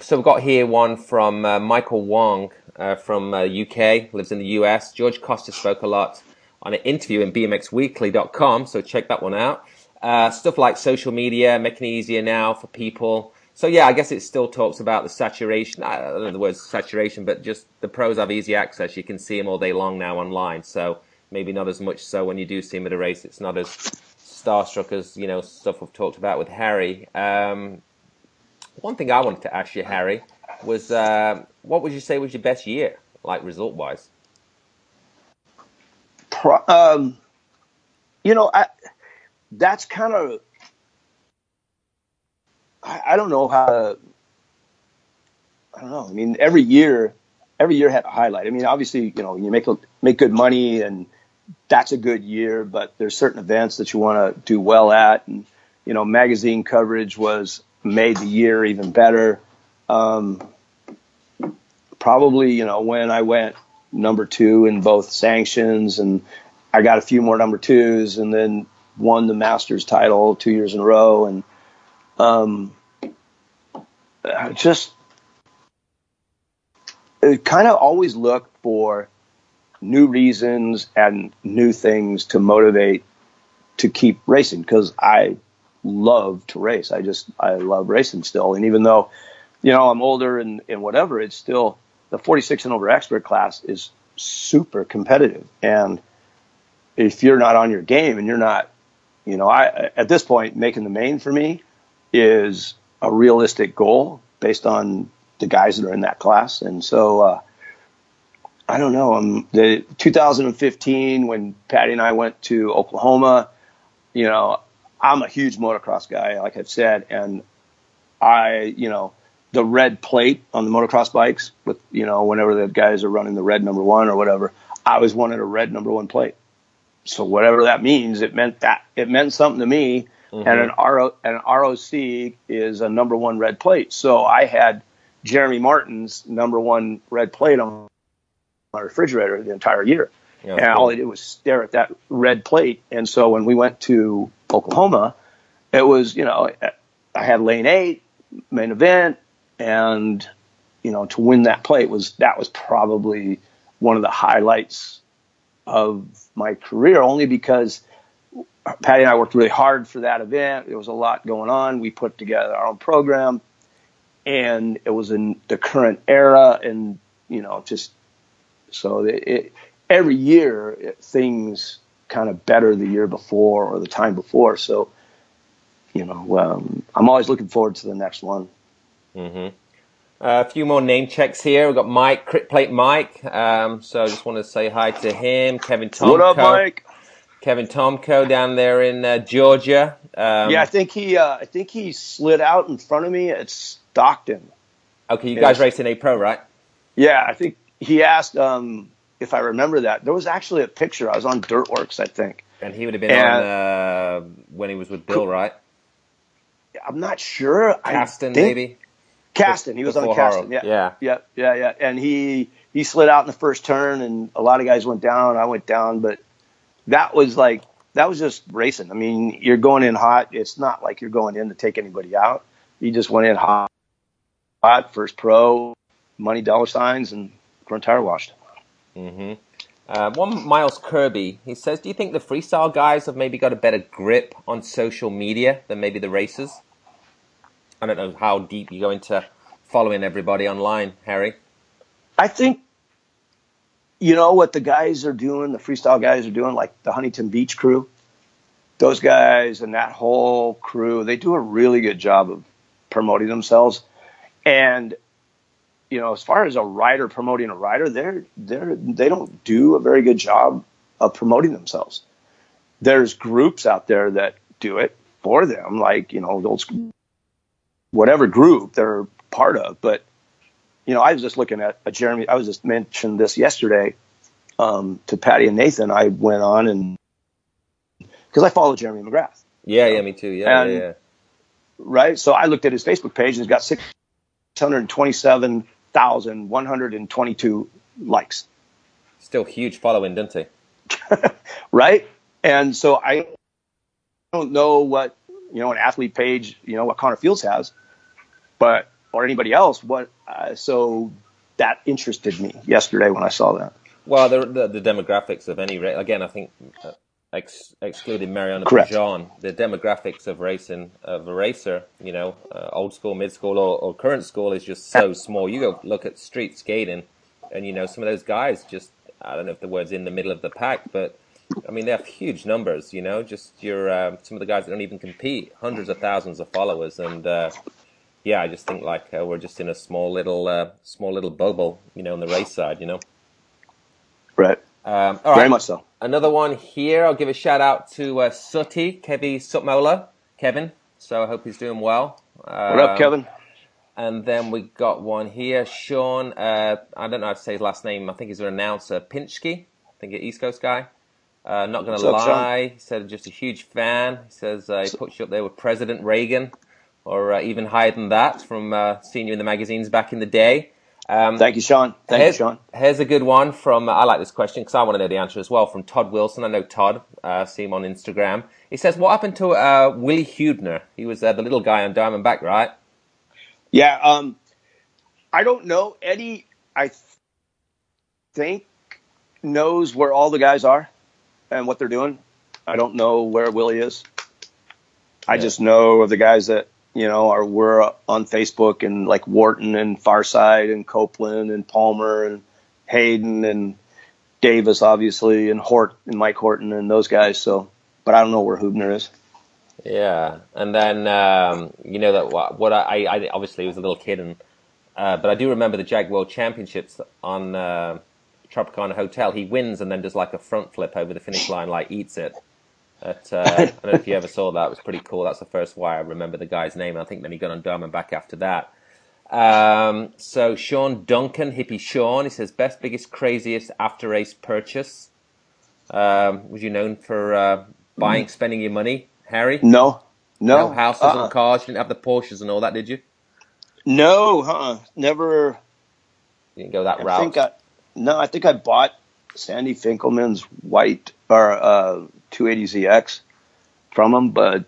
so we've got here one from uh, Michael Wong uh, from UK, uh, lives in the US. George Costa spoke a lot on an interview in bmxweekly.com, so check that one out. Uh, stuff like social media, making it easier now for people. So yeah, I guess it still talks about the saturation. I don't know the word saturation, but just the pros have easy access. You can see them all day long now online. So maybe not as much so when you do see them at a race. It's not as starstruck as you know stuff we've talked about with Harry. Um, one thing I wanted to ask you, Harry, was uh, what would you say was your best year, like result wise? Um, you know, I that's kind of I, I, don't know how I don't know. I mean, every year, every year had a highlight. I mean, obviously, you know, you make make good money and that's a good year, but there's certain events that you want to do well at, and you know, magazine coverage was made the year even better. Um, probably, you know, when I went number two in both sanctions, and I got a few more number twos, and then won the Masters title two years in a row, and um, just kind of always look for new reasons and new things to motivate to keep racing because I love to race. I just I love racing still, and even though you know I'm older and, and whatever, it's still the 46 and over expert class is super competitive, and if you're not on your game and you're not, you know, I at this point making the main for me is a realistic goal based on the guys that are in that class, and so. Uh, I don't know. Um, the 2015 when Patty and I went to Oklahoma, you know, I'm a huge motocross guy, like I've said, and I, you know, the red plate on the motocross bikes with, you know, whenever the guys are running the red number one or whatever, I always wanted a red number one plate. So whatever that means, it meant that it meant something to me. Mm-hmm. And an RO, an ROC is a number one red plate. So I had Jeremy Martin's number one red plate on my refrigerator the entire year. Yeah, and cool. all I did was stare at that red plate. And so when we went to Oklahoma, it was, you know, I had lane eight, main event, and, you know, to win that plate was, that was probably one of the highlights of my career only because Patty and I worked really hard for that event. There was a lot going on. We put together our own program and it was in the current era and, you know, just so it, every year it, things kind of better the year before or the time before. So, you know, um, I'm always looking forward to the next one. Mm-hmm. Uh, a few more name checks here. We've got Mike, Crit Plate Mike. Um, so I just want to say hi to him. Kevin Tomko. What up, Mike? Kevin Tomko down there in uh, Georgia. Um, yeah, I think he, uh, I think he slid out in front of me at Stockton. Okay, you guys racing a pro, right? Yeah, I think he asked um, if I remember that. There was actually a picture. I was on Dirtworks, I think. And he would have been and, on uh, when he was with Bill, right? I'm not sure. Caston, maybe. Caston. He was on Caston. Yeah. yeah. Yeah. Yeah. Yeah. And he he slid out in the first turn, and a lot of guys went down. I went down, but that was like that was just racing. I mean, you're going in hot. It's not like you're going in to take anybody out. You just went in hot, hot first pro, money dollar signs, and front tire washed. Mm-hmm. Uh, one Miles Kirby, he says, "Do you think the freestyle guys have maybe got a better grip on social media than maybe the racers?" I don't know how deep you go into following everybody online, Harry. I think you know what the guys are doing, the freestyle guys are doing, like the Huntington Beach crew. Those guys and that whole crew, they do a really good job of promoting themselves. And you know, as far as a writer promoting a writer, they're they're they don't do a very good job of promoting themselves. There's groups out there that do it for them, like you know, those whatever group they're part of. But you know, I was just looking at a Jeremy. I was just mentioned this yesterday um, to Patty and Nathan. I went on and because I follow Jeremy McGrath. Yeah, yeah, me too. Yeah, and, yeah, yeah. Right. So I looked at his Facebook page and he's got six hundred twenty-seven 1,122 likes. Still huge following, didn't he? right? And so I don't know what, you know, an athlete page, you know, what Connor Fields has, but, or anybody else. What, uh, so that interested me yesterday when I saw that. Well, the, the, the demographics of any, again, I think uh, ex- excluding Mariana Pajón, the demographics of racing of a racer, you know, uh, old school, mid school, or, or, current school is just so small. You go look at street skating, and you know some of those guys just I don't know if the word's in the middle of the pack, but I mean they have huge numbers. You know, just your um, some of the guys that don't even compete, hundreds of thousands of followers, and uh, yeah, I just think like uh, we're just in a small little uh, small little bubble, you know, on the race side, you know. Right. Um, all right. Very much so. Another one here. I'll give a shout out to uh, Sutty, Kevin Sutmola, Kevin. So I hope he's doing well. Um, what up, um, Kevin? And then we got one here, Sean. Uh, I don't know how to say his last name. I think he's an announcer, Pinchke. I think an East Coast guy. Uh, not going to lie, up, he said just a huge fan. He says uh, he puts you up there with President Reagan, or uh, even higher than that, from uh, seeing you in the magazines back in the day. Um, Thank you, Sean. Thank you, Sean. Here's a good one from, I like this question because I want to know the answer as well, from Todd Wilson. I know Todd, uh, see him on Instagram. He says, what happened to uh, Willie Hubner? He was uh, the little guy on Diamondback, right? Yeah, um, I don't know. Eddie, I th- think, knows where all the guys are and what they're doing. I don't know where Willie is. I yeah. just know of the guys that you know, are we're on Facebook and like Wharton and Farside and Copeland and Palmer and Hayden and Davis, obviously, and Hort and Mike Horton and those guys. So, but I don't know where Hubner is. Yeah, and then um, you know that what, what I, I obviously was a little kid, and uh, but I do remember the Jag World Championships on uh, Tropicana Hotel. He wins and then does like a front flip over the finish line, like eats it. But, uh, I don't know if you ever saw that. It was pretty cool. That's the first why I remember the guy's name. I think then he got on Diamondback after that. Um, so Sean Duncan, hippie Sean, he says best, biggest, craziest after race purchase. Um, was you known for uh, buying, mm. spending your money, Harry? No, no, no houses uh-uh. and cars. You didn't have the Porsches and all that, did you? No, huh? Never. You didn't go that I route. Think I, no, I think I bought Sandy Finkelman's white or uh, 280ZX from him, but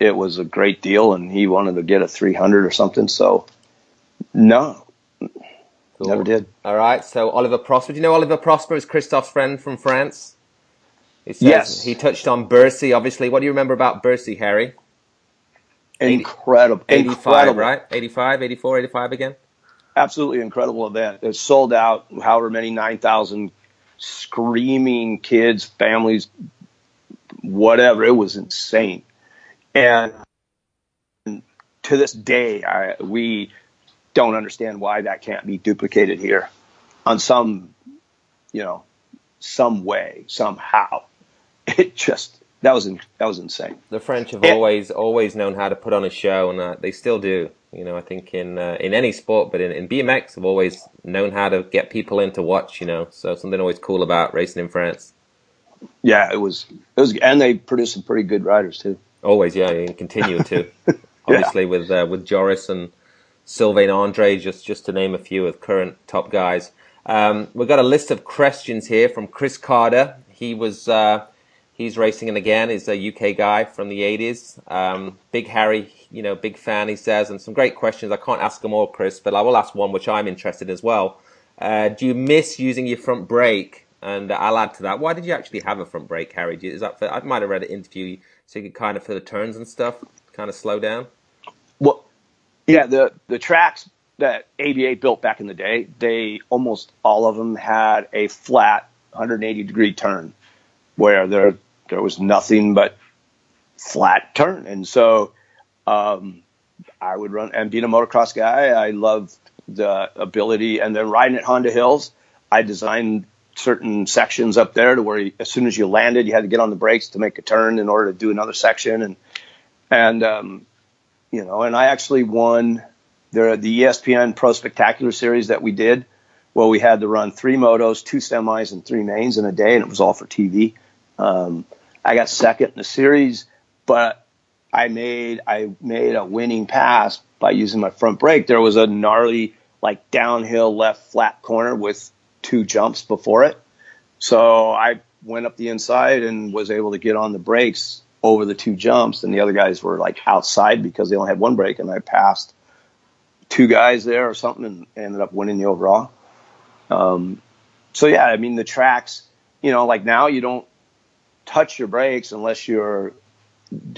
it was a great deal, and he wanted to get a 300 or something. So, no, cool. never did. All right. So Oliver Prosper. Do you know Oliver Prosper is Christophe's friend from France? He says, yes. He touched on Bercy, obviously. What do you remember about Bercy, Harry? Incredible. 85, incredible. right? 85, 84, 85 again? Absolutely incredible event. It sold out however many 9,000 screaming kids, families, whatever. It was insane. And to this day, I, we don't understand why that can't be duplicated here on some, you know, some way, somehow. It just that was that was insane. The French have always always known how to put on a show, and uh, they still do. You know, I think in uh, in any sport, but in, in BMX, have always known how to get people in to watch. You know, so something always cool about racing in France yeah, it was it was, and they produced some pretty good riders too. Always, yeah, and continue to. Obviously, yeah. with uh, with Joris and Sylvain Andre, just just to name a few of current top guys. Um, we've got a list of questions here from Chris Carter. He was uh, he's racing and again. He's a UK guy from the 80s. Um, big Harry, you know, big fan. He says, and some great questions. I can't ask them all, Chris, but I will ask one which I'm interested in as well. Uh, do you miss using your front brake and I'll add to that. Why did you actually have a front brake carriage? Is that for, I might have read an interview so you could kind of for the turns and stuff, kind of slow down. Well, yeah, the the tracks that ABA built back in the day, they almost all of them had a flat 180 degree turn, where there there was nothing but flat turn, and so um, I would run. And being a motocross guy, I loved the ability, and then riding at Honda Hills, I designed certain sections up there to where you, as soon as you landed, you had to get on the brakes to make a turn in order to do another section. And, and, um, you know, and I actually won the, the ESPN Pro Spectacular series that we did. Well, we had to run three motos, two semis, and three mains in a day, and it was all for TV. Um, I got second in the series, but I made I made a winning pass by using my front brake. There was a gnarly like downhill left flat corner with two jumps before it. So I went up the inside and was able to get on the brakes over the two jumps, and the other guys were like outside because they only had one brake, and I passed two guys there or something, and ended up winning the overall. Um, so yeah, I mean the tracks, you know, like now you don't touch your brakes unless you're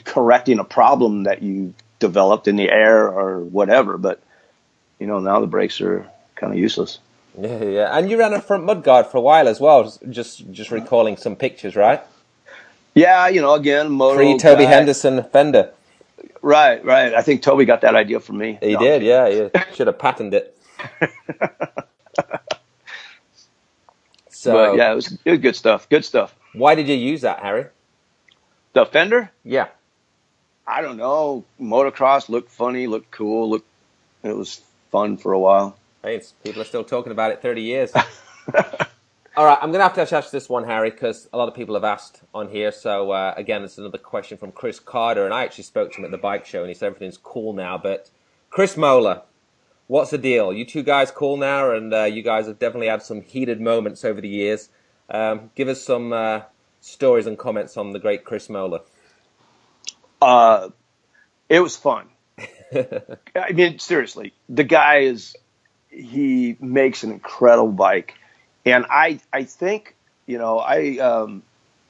correcting a problem that you developed in the air or whatever. But you know now the brakes are kind of useless. Yeah, yeah, and you ran a front mudguard for a while as well. Just, just recalling some pictures, right? Yeah, you know, again, moto pre Toby Henderson Fender. Right, right. I think Toby got that idea from me. He no. did, yeah. He should have patented it. so, but yeah, it was, it was good stuff. Good stuff. Why did you use that, Harry? The Fender? Yeah. I don't know. Motocross looked funny, looked cool, looked. It was fun for a while. Hey, people are still talking about it 30 years. All right, I'm going to have to ask this one, Harry, because a lot of people have asked on here. So, uh, again, it's another question from Chris Carter, and I actually spoke to him at the bike show, and he said everything's cool now. But Chris Moeller, what's the deal? You two guys cool now, and uh, you guys have definitely had some heated moments over the years. Um, give us some uh, stories and comments on the great Chris Moeller. Uh, it was fun. I mean, seriously, the guy is he makes an incredible bike, and I I think you know I um,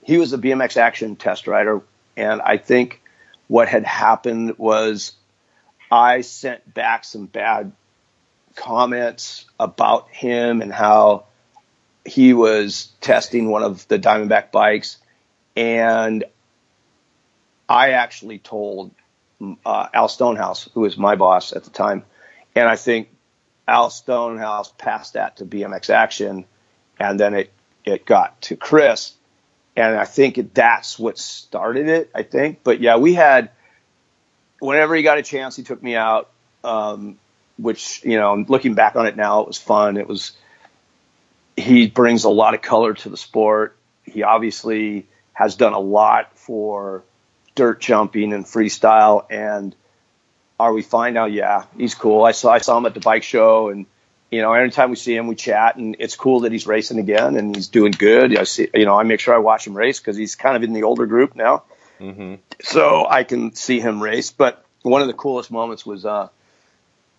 he was a BMX action test rider, and I think what had happened was I sent back some bad comments about him and how he was testing one of the Diamondback bikes, and I actually told uh, Al Stonehouse, who was my boss at the time, and I think Al Stonehouse passed that to BMX Action, and then it it got to Chris, and I think that's what started it. I think, but yeah, we had whenever he got a chance, he took me out. Um, which you know, looking back on it now, it was fun. It was he brings a lot of color to the sport. He obviously has done a lot for dirt jumping and freestyle. And are we fine now? Yeah, he's cool. I saw I saw him at the bike show, and you know, anytime we see him, we chat, and it's cool that he's racing again and he's doing good. I see, you know, I make sure I watch him race because he's kind of in the older group now, mm-hmm. so I can see him race. But one of the coolest moments was uh,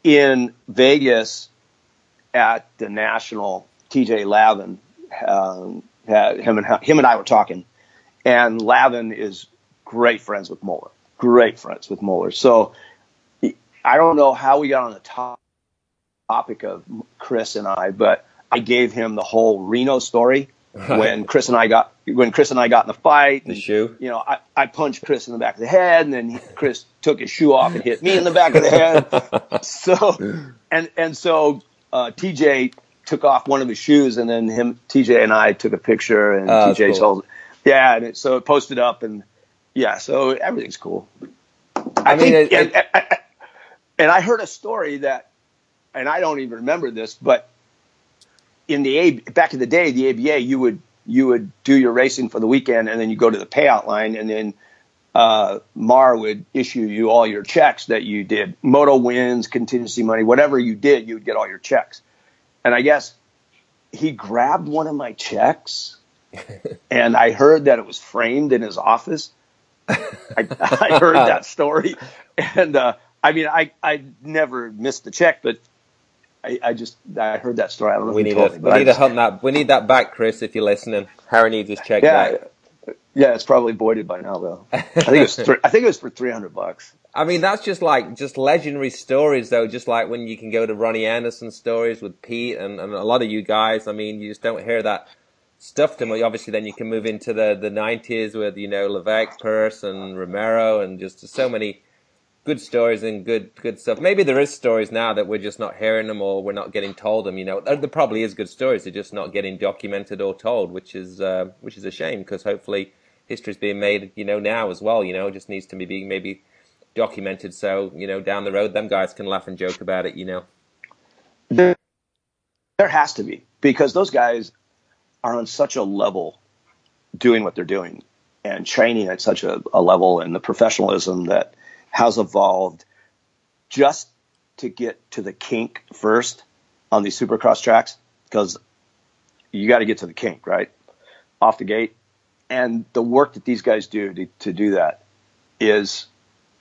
in Vegas at the National. TJ Lavin, um, him and him and I were talking, and Lavin is great friends with Moeller, great friends with Moeller. So I don't know how we got on the top topic of Chris and I, but I gave him the whole Reno story when Chris and I got when Chris and I got in the fight. The and, shoe. You know, I, I punched Chris in the back of the head, and then Chris took his shoe off and hit me in the back of the head. so, and and so uh, TJ took off one of his shoes, and then him, TJ, and I took a picture, and oh, TJ cool. told, yeah, and it, so it posted up, and yeah, so everything's cool. I, I mean, think, it, and, and I heard a story that, and I don't even remember this, but in the A, back in the day, the ABA, you would you would do your racing for the weekend, and then you go to the payout line, and then uh, Mar would issue you all your checks that you did, moto wins, contingency money, whatever you did, you would get all your checks. And I guess he grabbed one of my checks, and I heard that it was framed in his office. I, I heard that story, and uh, I mean, I I never missed the check, but I, I just I heard that story. I don't know. We need to we need to hunt that. We need that back, Chris. If you're listening, Harry needs his check yeah, back. Yeah, it's probably voided by now though. I think it was th- I think it was for three hundred bucks. I mean, that's just like just legendary stories though. Just like when you can go to Ronnie Anderson stories with Pete and, and a lot of you guys. I mean, you just don't hear that stuff too much. Obviously, then you can move into the the nineties with you know Levesque, Purse, and Romero, and just so many good stories and good good stuff. Maybe there is stories now that we're just not hearing them or we're not getting told them. You know, there, there probably is good stories. They're just not getting documented or told, which is uh, which is a shame because hopefully history is being made. You know, now as well. You know, just needs to be being maybe documented so you know down the road them guys can laugh and joke about it. You know, there, there has to be because those guys are on such a level doing what they're doing and training at such a, a level and the professionalism that has evolved just to get to the kink first on these supercross tracks because you got to get to the kink, right? Off the gate. And the work that these guys do to, to do that is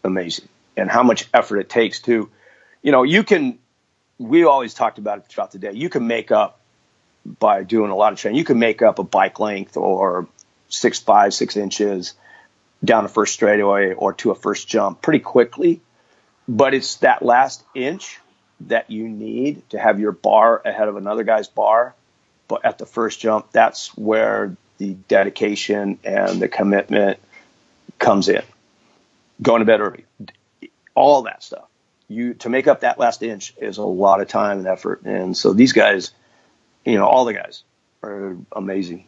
amazing. And how much effort it takes to, you know, you can, we always talked about it throughout the day. You can make up by doing a lot of training. You can make up a bike length or six, five, six inches down a first straightaway or to a first jump pretty quickly. But it's that last inch that you need to have your bar ahead of another guy's bar. But at the first jump, that's where the dedication and the commitment comes in. Going to bed early, all that stuff. You to make up that last inch is a lot of time and effort. And so these guys, you know, all the guys are amazing.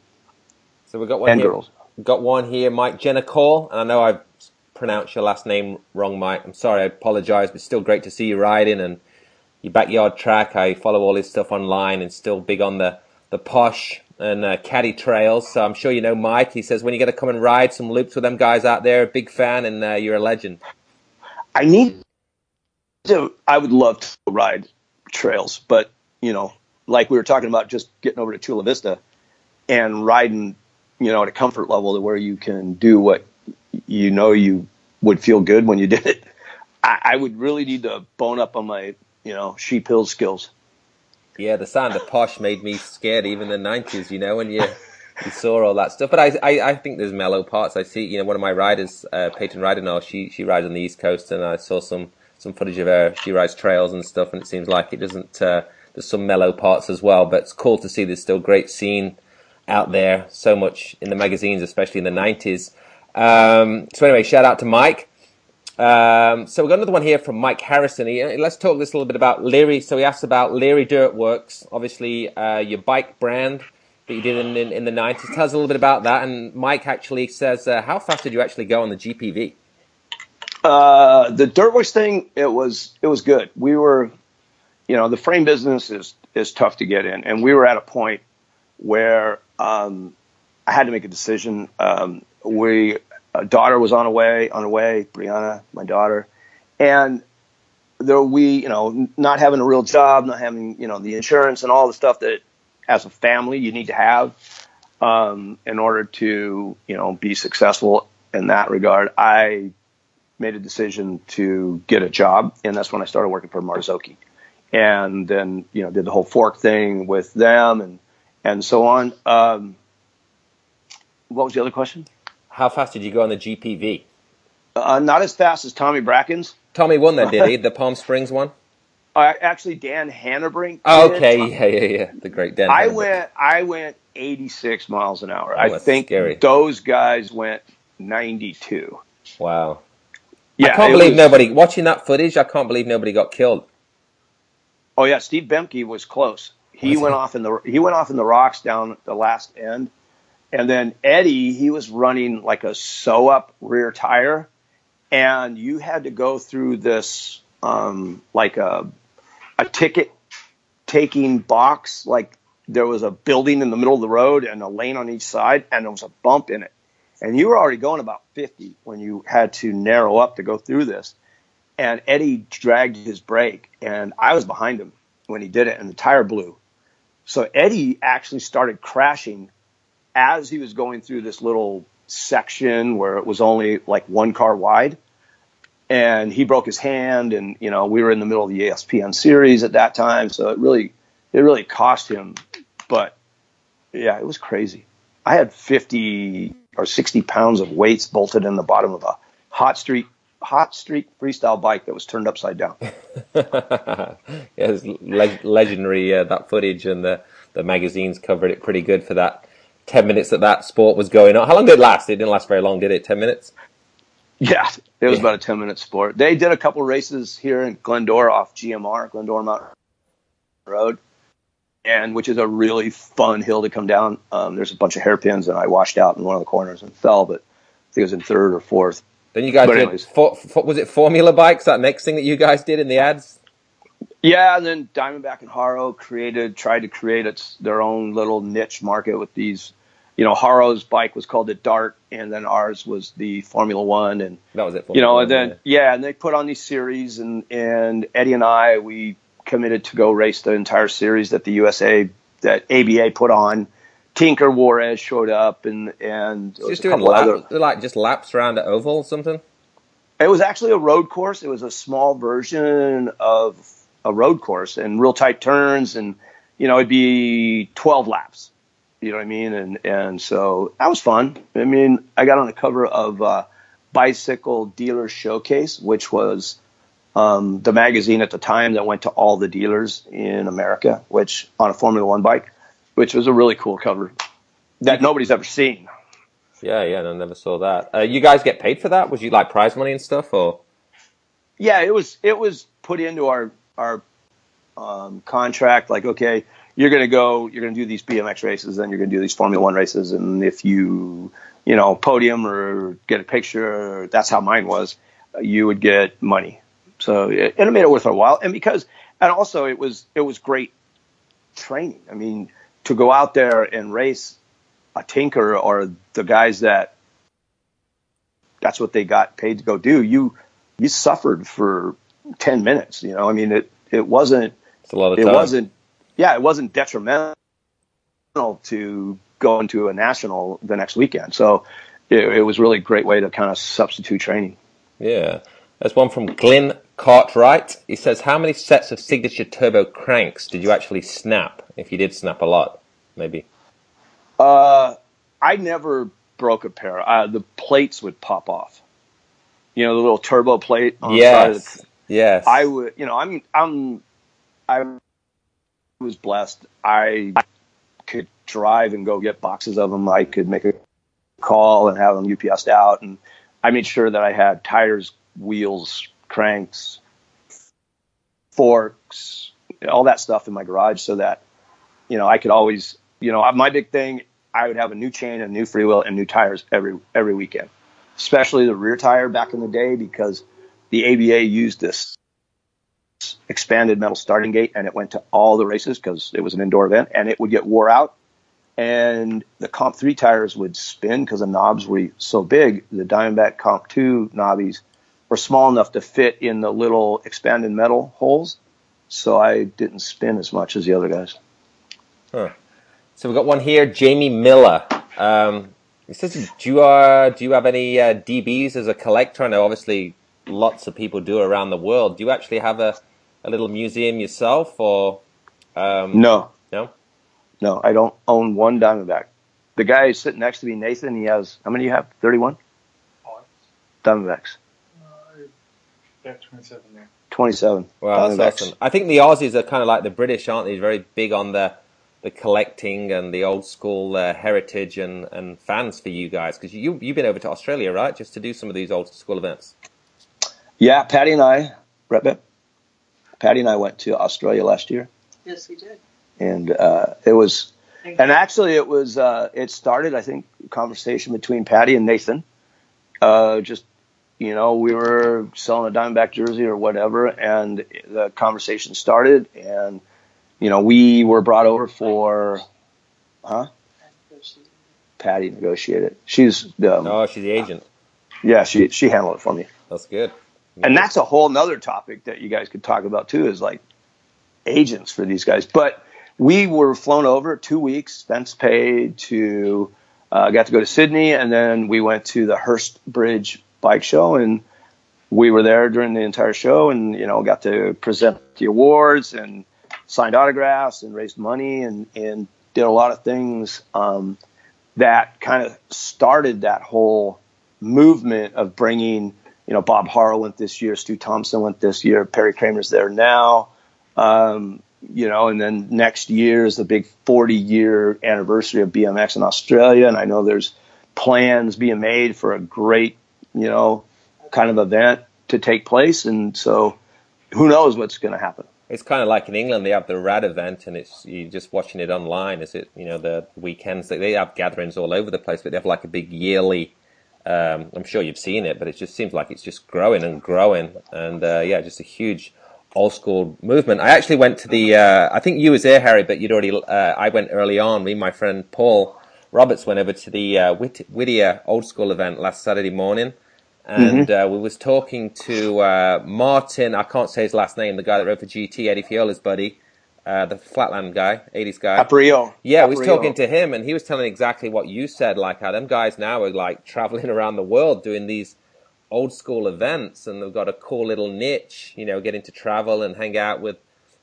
So we've got one and here. girls got one here, Mike Jennicall, and I know I've pronounced your last name wrong, Mike. I'm sorry, I apologise, but still great to see you riding and your backyard track. I follow all his stuff online and still big on the, the posh and uh, Catty trails. So I'm sure you know Mike. He says when you're going to come and ride some loops with them guys out there, big fan, and uh, you're a legend. I need to. I would love to ride trails, but you know, like we were talking about, just getting over to Chula Vista and riding, you know, at a comfort level to where you can do what you know you would feel good when you did it. I, I would really need to bone up on my, you know, sheep hill skills. Yeah, the sound of posh made me scared even in the nineties. You know, when you you saw all that stuff. But I, I, I think there's mellow parts. I see, you know, one of my riders, uh, Peyton Ridenall, she she rides on the East Coast, and I saw some some footage of her. She rides trails and stuff, and it seems like it doesn't. Uh, there's some mellow parts as well, but it's cool to see there's still great scene out there. So much in the magazines, especially in the '90s. Um, so anyway, shout out to Mike. Um, so we've got another one here from Mike Harrison. He, let's talk this a little bit about Leary. So he asked about Leary Dirt Works, obviously uh, your bike brand that you did in, in, in, the 90s. Tell us a little bit about that. And Mike actually says, uh, how fast did you actually go on the GPV? Uh, the Dirtworks thing, it was it was good. We were, you know, the frame business is is tough to get in, and we were at a point where um, I had to make a decision. Um, we a daughter was on the way on the way, Brianna, my daughter, and there we, you know, not having a real job, not having you know the insurance and all the stuff that as a family you need to have um, in order to you know be successful in that regard. I made a decision to get a job, and that's when I started working for Marzocchi, and then you know did the whole fork thing with them and and so on. Um, what was the other question? How fast did you go on the GPV? Uh, not as fast as Tommy Bracken's. Tommy won that, did he? The Palm Springs one. Uh, actually, Dan Hanebrink. Okay, yeah, yeah, yeah. The great Dan. I went. I went 86 miles an hour. Oh, I think scary. those guys went 92. Wow. Yeah, I can't believe was- nobody watching that footage. I can't believe nobody got killed. Oh yeah, Steve Bemke was close. He went off in the he went off in the rocks down the last end, and then Eddie he was running like a sew up rear tire, and you had to go through this um, like a a ticket taking box. Like there was a building in the middle of the road and a lane on each side, and there was a bump in it, and you were already going about 50 when you had to narrow up to go through this and Eddie dragged his brake, and I was behind him when he did it, and the tire blew. So Eddie actually started crashing as he was going through this little section where it was only like one car wide, and he broke his hand, and you know we were in the middle of the ESPN series at that time, so it really it really cost him, but yeah, it was crazy. I had 50 or 60 pounds of weights bolted in the bottom of a hot street hot streak freestyle bike that was turned upside down. yeah, it's leg- legendary uh, that footage, and the the magazines covered it pretty good for that ten minutes that that sport was going on. How long did it last? It didn't last very long, did it? Ten minutes. Yeah, it was Yeah. about a 10 minute sport. They did a couple races here in Glendora off GMR, Glendora Mountain Road, and which is a really fun hill to come down. Um, there's a bunch of hairpins, and I washed out in one of the corners and fell, but I think it was in third or fourth. Then you guys But did. For, for, was it Formula bikes? That next thing that you guys did in the ads? Yeah, and then Diamondback and Haro created, tried to create its their own little niche market with these. You know, Haro's bike was called the Dart, and then ours was the Formula One, and That was it. For You know, Formula and then One, yeah, and they put on these series, and and Eddie and I we committed to go race the entire series that the USA that ABA put on. Tinker Juarez showed up, and and there yeah. was just doing laps, like just laps around at oval or something. It was actually a road course. It was a small version of a road course and real tight turns, and you know it'd be 12 laps. You know what I mean? And and so that was fun. I mean, I got on the cover of uh, Bicycle Dealer Showcase, which was um, the magazine at the time that went to all the dealers in America, which on a Formula One bike, which was a really cool cover that nobody's ever seen. Yeah, yeah. I never saw that. Uh, you guys get paid for that? Was you like prize money and stuff, or? Yeah, it was it was put into our our um, contract. Like, okay, you're going to go, you're going to do these BMX races, then you're going to do these Formula One races, and if you you know podium or get a picture, that's how mine was. You would get money. So it, it made it worth our while, and because and also it was it was great training. I mean, to go out there and race a tinker or the guys that that's what they got paid to go do. You you suffered for 10 minutes. You know, I mean, it, it wasn't, It's a lot of it time. wasn't yeah it wasn't detrimental to going to a national the next weekend so it, it was really a great way to kind of substitute training Yeah. that's one from Glyn Cartwright. He says, How many sets of signature turbo cranks did you actually snap? If you did snap a lot, maybe. uh i never broke a pair uh, the plates would pop off you know the little turbo plate on of the Yes. Yes. I would, you know, I'm, I'm, I was blessed. I could drive and go get boxes of them. I could make a call and have them UPSed out, and I made sure that I had tires, wheels, cranks, forks, all that stuff in my garage, so that you know I could always, you know, my big thing. I would have a new chain, a new freewheel, and new tires every every weekend, especially the rear tire back in the day because the ABA used this expanded metal starting gate and it went to all the races because it was an indoor event and it would get wore out and the comp 3 tires would spin because the knobs were so big the diamondback comp 2 knobbies were small enough to fit in the little expanded metal holes so i didn't spin as much as the other guys Huh. So we've got one here, Jamie Miller. Um, he says, do you, uh, do you have any uh, DBs as a collector? I know obviously lots of people do around the world. Do you actually have a, a little museum yourself or? Um, no No? no i don't own one diamondback the guy sitting next to me nathan he has how many do you have 31 diamondbacks Yeah, 27 there. 27 Well, Diamondbacks. that's awesome. I think the Aussies are kind of like the British, aren't they? Very big on the the collecting and the old school uh, heritage and, and fans for you guys because you you've been over to Australia, right? Just to do some of these old school events. Yeah, Patty and I, Brett, Brett, Patty and I went to Australia last year, Yes, we did. and uh, it was, and actually it was, uh, it started, I think, a conversation between Patty and Nathan. Uh, just, you know, we were selling a Diamondback jersey or whatever, and the conversation started, and you know, we were brought over for, huh? Patty negotiated. She's, um, Oh, she's the agent. yeah, she she handled it for me. That's good. and that's a whole nother topic that you guys could talk about too is like agents for these guys but we were flown over two weeks expense paid to uh, got to go to sydney and then we went to the Hurstbridge bike show and we were there during the entire show and you know got to present the awards and signed autographs and raised money and and did a lot of things um, that kind of started that whole movement of bringing you know, Bob Harrell went this year, Stu Thompson went this year, Perry Kramer's there now. Um, you know, and then next year is the big 40 year anniversary of BMX in Australia. And I know there's plans being made for a great, you know, kind of event to take place. And so who knows what's going to happen. It's kind of like in England, they have the RAD event, and it's you're just watching it online. Is it you know the weekends? They have gatherings all over the place, but they have like a big yearly. Um, I'm sure you've seen it, but it just seems like it's just growing and growing, and uh, yeah, just a huge old school movement. I actually went to the. Uh, I think you was there, Harry, but you'd already. Uh, I went early on. Me, and my friend Paul Roberts went over to the uh, Whit- Whittier old school event last Saturday morning, and uh, we was talking to uh, Martin. I can't say his last name. The guy that wrote for GT, Eddie Fiola's buddy, uh, the Flatland guy, 80s guy. Aparijo. Yeah, we was talking to him, and he was telling exactly what you said. Like how them guys now are like traveling around the world doing these old school events, and they've got a cool little niche. You know, getting to travel and hang out with,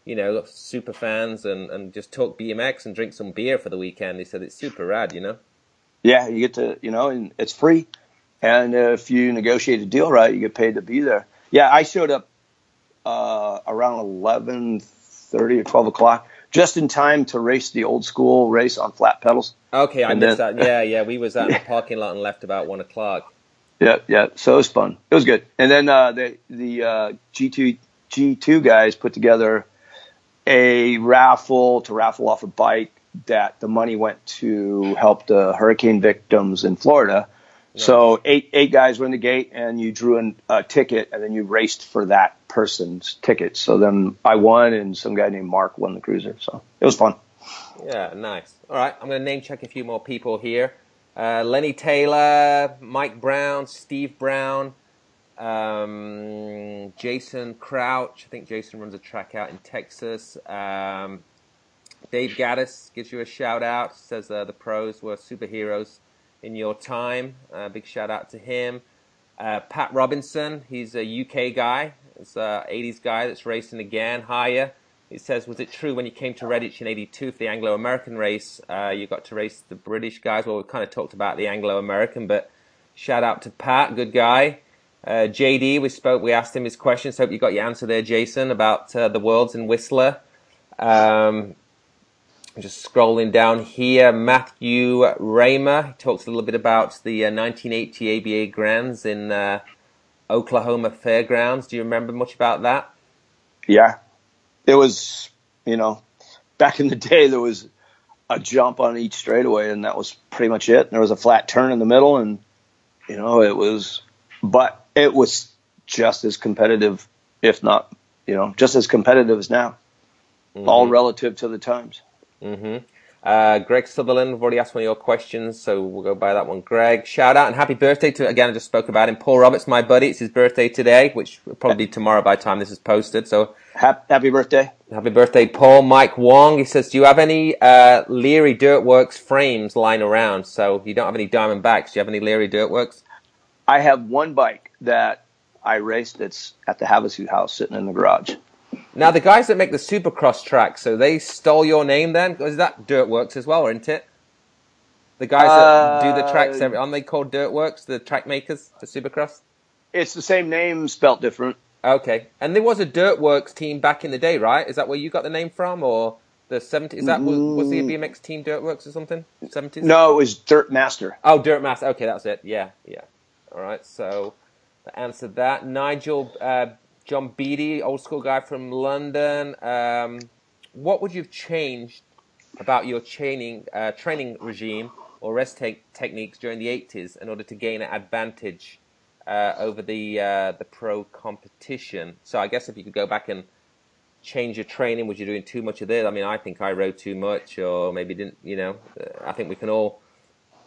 you know, super fans and and just talk BMX and drink some beer for the weekend. He said it's super rad. You know. Yeah, you get to, you know, and it's free. And if you negotiate a deal right, you get paid to be there. Yeah, I showed up uh, around eleven thirty or twelve o'clock, just in time to race the old school race on flat pedals. Okay, I And missed then- that. Yeah, yeah, we was out in the parking lot and left about one o'clock. Yeah, yeah. So it was fun. It was good. And then uh, the the uh, G two G two guys put together a raffle to raffle off a bike that the money went to help the hurricane victims in Florida. So eight eight guys were in the gate, and you drew in a ticket, and then you raced for that person's ticket. So then I won, and some guy named Mark won the cruiser. So it was fun. Yeah, nice. All right, I'm going to name check a few more people here. Uh, Lenny Taylor, Mike Brown, Steve Brown, Um, Jason Crouch, I think Jason runs a track out in Texas. Um, Dave Gaddis gives you a shout out. Says uh, the pros were superheroes in your time. Uh, big shout out to him. Uh, Pat Robinson, he's a UK guy. It's a 80s guy that's racing again higher. He says, was it true when you came to Redditch in 82 for the Anglo-American race, uh, you got to race the British guys? Well, we kind of talked about the Anglo-American, but shout out to Pat, good guy. Uh, JD, we spoke, we asked him his questions. Hope you got your answer there, Jason, about uh, the Worlds in Whistler. Um, just scrolling down here, Matthew Raymer talks a little bit about the uh, 1980 ABA Grands in uh, Oklahoma Fairgrounds. Do you remember much about that? Yeah, it was. You know, back in the day, there was a jump on each straightaway, and that was pretty much it. And there was a flat turn in the middle, and you know, it was. But it was just as competitive, if not, you know, just as competitive as now. Mm-hmm. All relative to the times. Mm-hmm. Uh, Greg Sutherland, we've already asked one of your questions, so we'll go by that one. Greg, shout out and happy birthday to, again, I just spoke about him. Paul Roberts, my buddy, it's his birthday today, which will probably be tomorrow by the time this is posted, so. Happy birthday. Happy birthday, Paul. Mike Wong, he says, do you have any, uh, Leary Dirtworks frames lying around? So you don't have any Diamondbacks. Do you have any Leary Dirtworks? I have one bike that I raced that's at the Havasu house sitting in the garage. Now the guys that make the Supercross track, so they stole your name then? Is that Dirtworks as well, isn't it? The guys uh, that do the tracks, uh, aren't they called Dirtworks? The track makers for Supercross? It's the same name, spelt different. Okay, and there was a Dirtworks team back in the day, right? Is that where you got the name from, or the 70s? Is that mm. was the BMX team Dirtworks or something? 70s? No, it was Dirt Master. Oh, Dirt Master. Okay, that's it. Yeah, yeah. All right, so answered that. Nigel uh, John Beatty, old school guy from London. Um, what would you have changed about your training uh, training regime or rest te- techniques during the 80s in order to gain an advantage uh, over the uh, the pro competition? So I guess if you could go back and change your training, was you doing too much of this? I mean, I think I rode too much, or maybe didn't. You know, I think we can all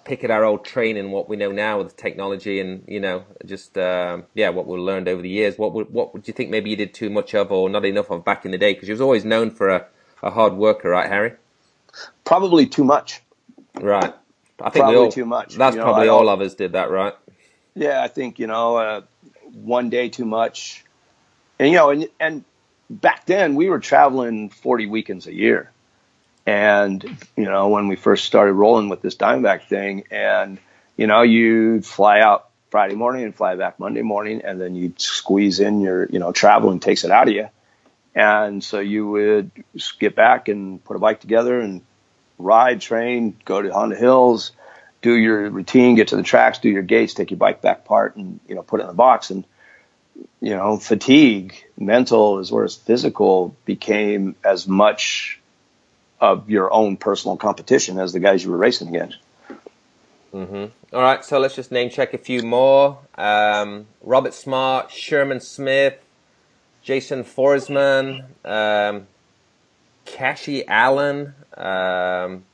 pick at our old training, what we know now with technology, and you know, just um, yeah, what we've learned over the years. What would what would you think maybe you did too much of, or not enough of back in the day? Because you was always known for a, a hard worker, right, Harry? Probably too much. Right. I think probably all, too much. That's you know, probably all of us did that, right? Yeah, I think you know, uh, one day too much, and you know, and and back then we were traveling forty weekends a year. And, you know, when we first started rolling with this Diamondback thing, and, you know, you'd fly out Friday morning and fly back Monday morning, and then you'd squeeze in your, you know, traveling takes it out of you. And so you would get back and put a bike together and ride, train, go to Honda Hills, do your routine, get to the tracks, do your gates, take your bike back part, and, you know, put it in the box. And, you know, fatigue, mental as well as physical became as much of your own personal competition as the guys you were racing against. Mm-hmm. All right, so let's just name check a few more. Um, Robert Smart, Sherman Smith, Jason Forsman, um, Cashy Allen, um,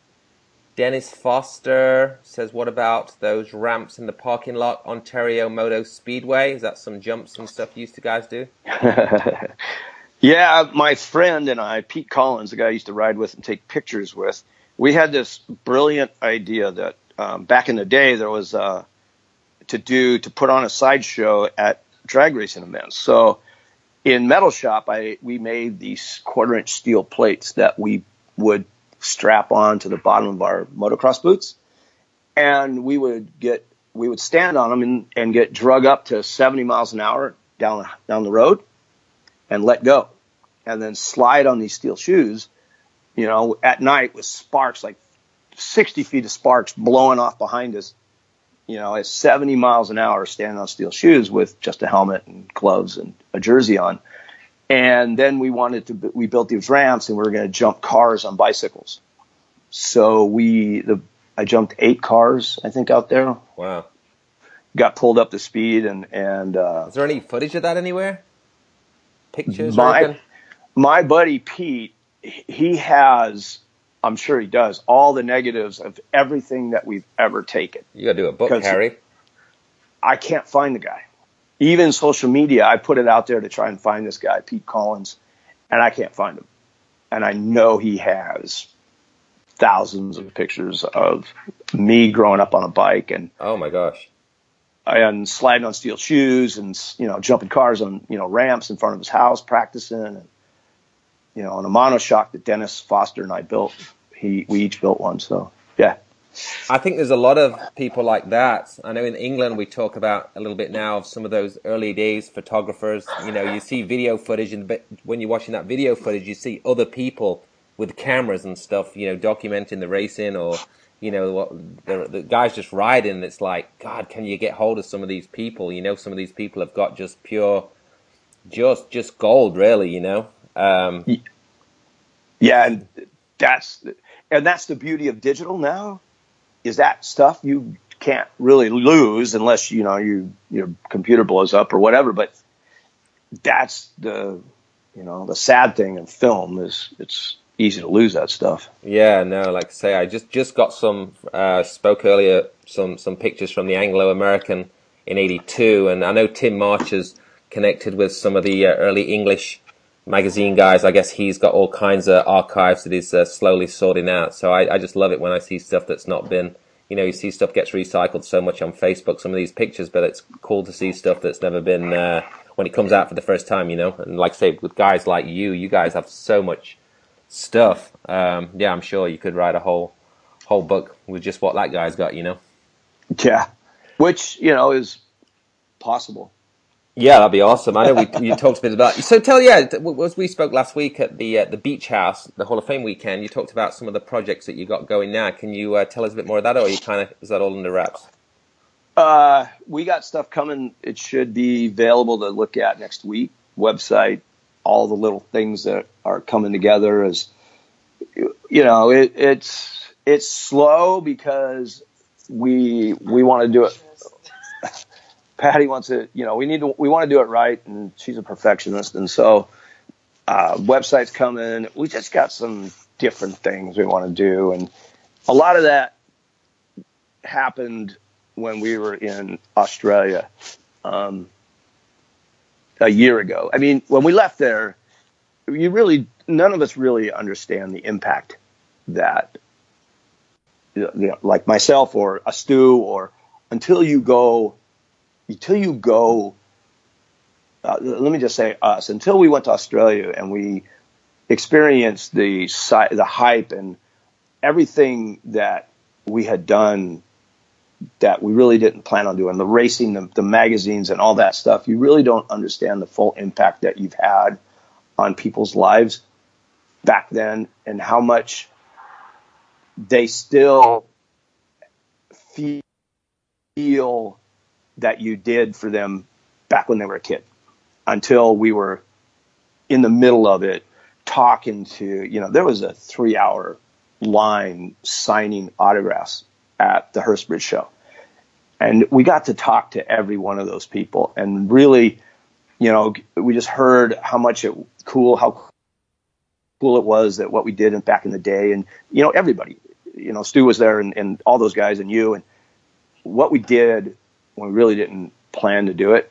Dennis Foster says, "What about those ramps in the parking lot, Ontario Motor Speedway? Is that some jumps and stuff you used to guys do?" Yeah, my friend and I, Pete Collins, the guy I used to ride with and take pictures with, we had this brilliant idea that um, back in the day there was uh, to do to put on a sideshow at drag racing events. So in Metal Shop, I we made these quarter inch steel plates that we would strap on to the bottom of our motocross boots, and we would get we would stand on them and, and get drug up to 70 miles an hour down down the road and let go and then slide on these steel shoes, you know, at night with sparks, like 60 feet of sparks blowing off behind us, you know, at 70 miles an hour standing on steel shoes with just a helmet and gloves and a jersey on. And then we wanted to, we built these ramps and we were going to jump cars on bicycles. So we, the, I jumped eight cars, I think, out there. Wow. Got pulled up to speed and, and, uh, is there any footage of that anywhere? Pictures? My, my buddy Pete, he has, I'm sure he does, all the negatives of everything that we've ever taken. You got to do a book, Harry. I can't find the guy. even social media, I put it out there to try and find this guy, Pete Collins, and I can't find him. And I know he has thousands of pictures of me growing up on a bike and oh my gosh and sliding on steel shoes and you know jumping cars on you know ramps in front of his house practicing and you know on a monoshock that Dennis Foster and I built he we each built one so yeah I think there's a lot of people like that. I know in England we talk about a little bit now of some of those early days photographers. You know, you see video footage, and when you're watching that video footage, you see other people with cameras and stuff. You know, documenting the racing or you know what the, the guys just riding. It's like, God, can you get hold of some of these people? You know, some of these people have got just pure, just just gold, really. You know. Um, yeah, and that's and that's the beauty of digital now is that stuff you can't really lose unless you know you your computer blows up or whatever. But that's the you know the sad thing in film is it's easy to lose that stuff. Yeah, no, like I say, I just just got some uh, spoke earlier some some pictures from the Anglo American in '82, and I know Tim March is connected with some of the uh, early English magazine guys. I guess he's got all kinds of archives that he's uh, slowly sorting out. So I, I, just love it when I see stuff that's not been, you know, you see stuff gets recycled so much on Facebook, some of these pictures, but it's cool to see stuff that's never been, uh, when it comes out for the first time, you know, and like I say, with guys like you, you guys have so much stuff. Um, yeah, I'm sure you could write a whole, whole book with just what that guy's got, you know? Yeah. Which, you know, is possible. Yeah, that'd be awesome. I know we you talked a bit about. So tell yeah, as we spoke last week at the uh, the Beach House, the Hall of Fame weekend, you talked about some of the projects that you got going now. Can you uh, tell us a bit more of that, or you kind of is that all under wraps? Uh, we got stuff coming. It should be available to look at next week. Website, all the little things that are coming together. As you know, it, it's it's slow because we we want to do it Patty wants to, you know, we need to, we want to do it right, and she's a perfectionist, and so uh, websites come in. We just got some different things we want to do, and a lot of that happened when we were in Australia um, a year ago. I mean, when we left there, you really none of us really understand the impact that, you know, like myself or a Stu or until you go until you go, uh, let me just say us, until we went to Australia and we experienced the the hype and everything that we had done that we really didn't plan on doing the racing, the, the magazines, and all that stuff. You really don't understand the full impact that you've had on people's lives back then and how much they still feel that you did for them back when they were a kid until we were in the middle of it talking to, you know, there was a three hour line signing autographs at the Hurstbridge show. And we got to talk to every one of those people and really, you know, we just heard how much it cool, how cool it was that what we did back in the day. And, you know, everybody, you know, Stu was there and, and all those guys and you and what we did we really didn't plan to do it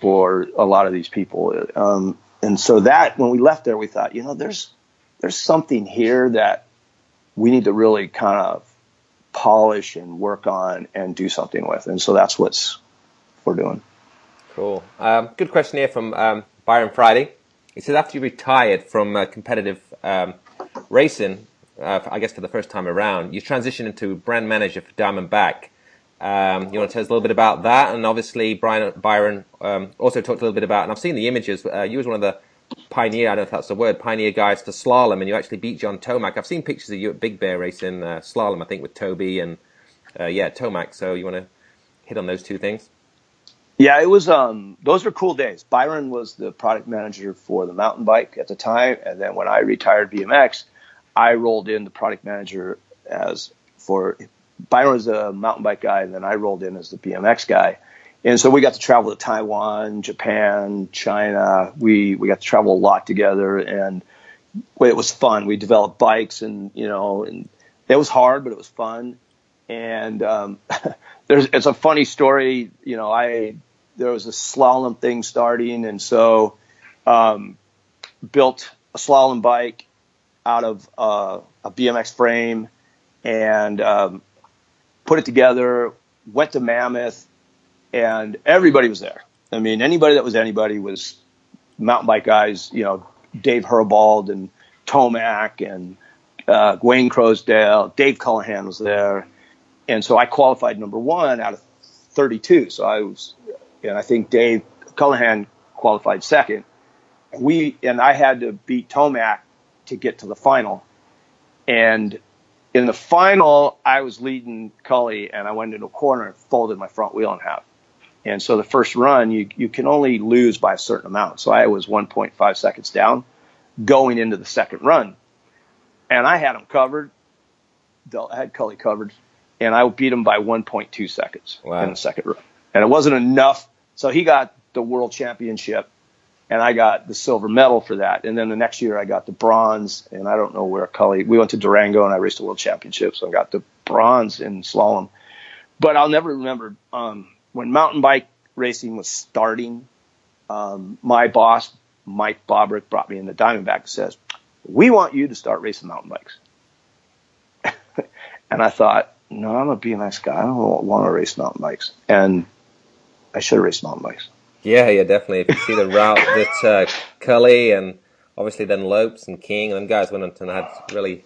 for a lot of these people. Um, and so that when we left there, we thought, you know, there's there's something here that we need to really kind of polish and work on and do something with. And so that's what's we're doing. Cool. Um, good question here from um, Byron Friday. He says after you retired from uh, competitive um, racing, uh, I guess for the first time around, you transitioned into brand manager for Diamondback. Um, you want to tell us a little bit about that? And obviously, Brian Byron um, also talked a little bit about, and I've seen the images. Uh, you was one of the pioneer, I don't know if that's the word, pioneer guys to slalom, and you actually beat John Tomac. I've seen pictures of you at Big Bear racing uh, slalom, I think, with Toby and uh, yeah, Tomac. So you want to hit on those two things? Yeah, it was. Um, those were cool days. Byron was the product manager for the mountain bike at the time, and then when I retired BMX, I rolled in the product manager as for Byron was a mountain bike guy, and then I rolled in as the BMX guy. And so we got to travel to Taiwan, Japan, China. We we got to travel a lot together, and it was fun. We developed bikes, and you know, and it was hard, but it was fun. And um, there's it's a funny story. You know, I there was a slalom thing starting, and so um, built a slalom bike out of uh, a BMX frame and um, put it together. Went to Mammoth, and everybody was there. I mean, anybody that was anybody was mountain bike guys. You know, Dave Herbold and Tomac and uh, Wayne Croasdale, Dave Cullinan was there, and so I qualified number one out of 32. So I was, and I think Dave Cullinan qualified second. We and I had to beat Tomac to get to the final, and in the final I was leading Cully, and I went into a corner and folded my front wheel in half. And so the first run, you you can only lose by a certain amount. So I was 1.5 seconds down going into the second run, and I had him covered. I had Cully covered, and I beat him by 1.2 seconds wow. in the second run. And it wasn't enough. So he got the world championship, and I got the silver medal for that. And then the next year I got the bronze, and I don't know where Cully. We went to Durango, and I raced the world championship, so I got the bronze in slalom. But I'll never remember um, when mountain bike racing was starting. Um, my boss, Mike Bobrick, brought me in the Diamondback and says, "We want you to start racing mountain bikes." and I thought, no, I'm a BMX guy. I don't want to race mountain bikes. And I should have raced mountain bikes. Yeah, yeah, definitely. If you see the route that uh, Cully and obviously then Lopes and King and them guys went on and had really,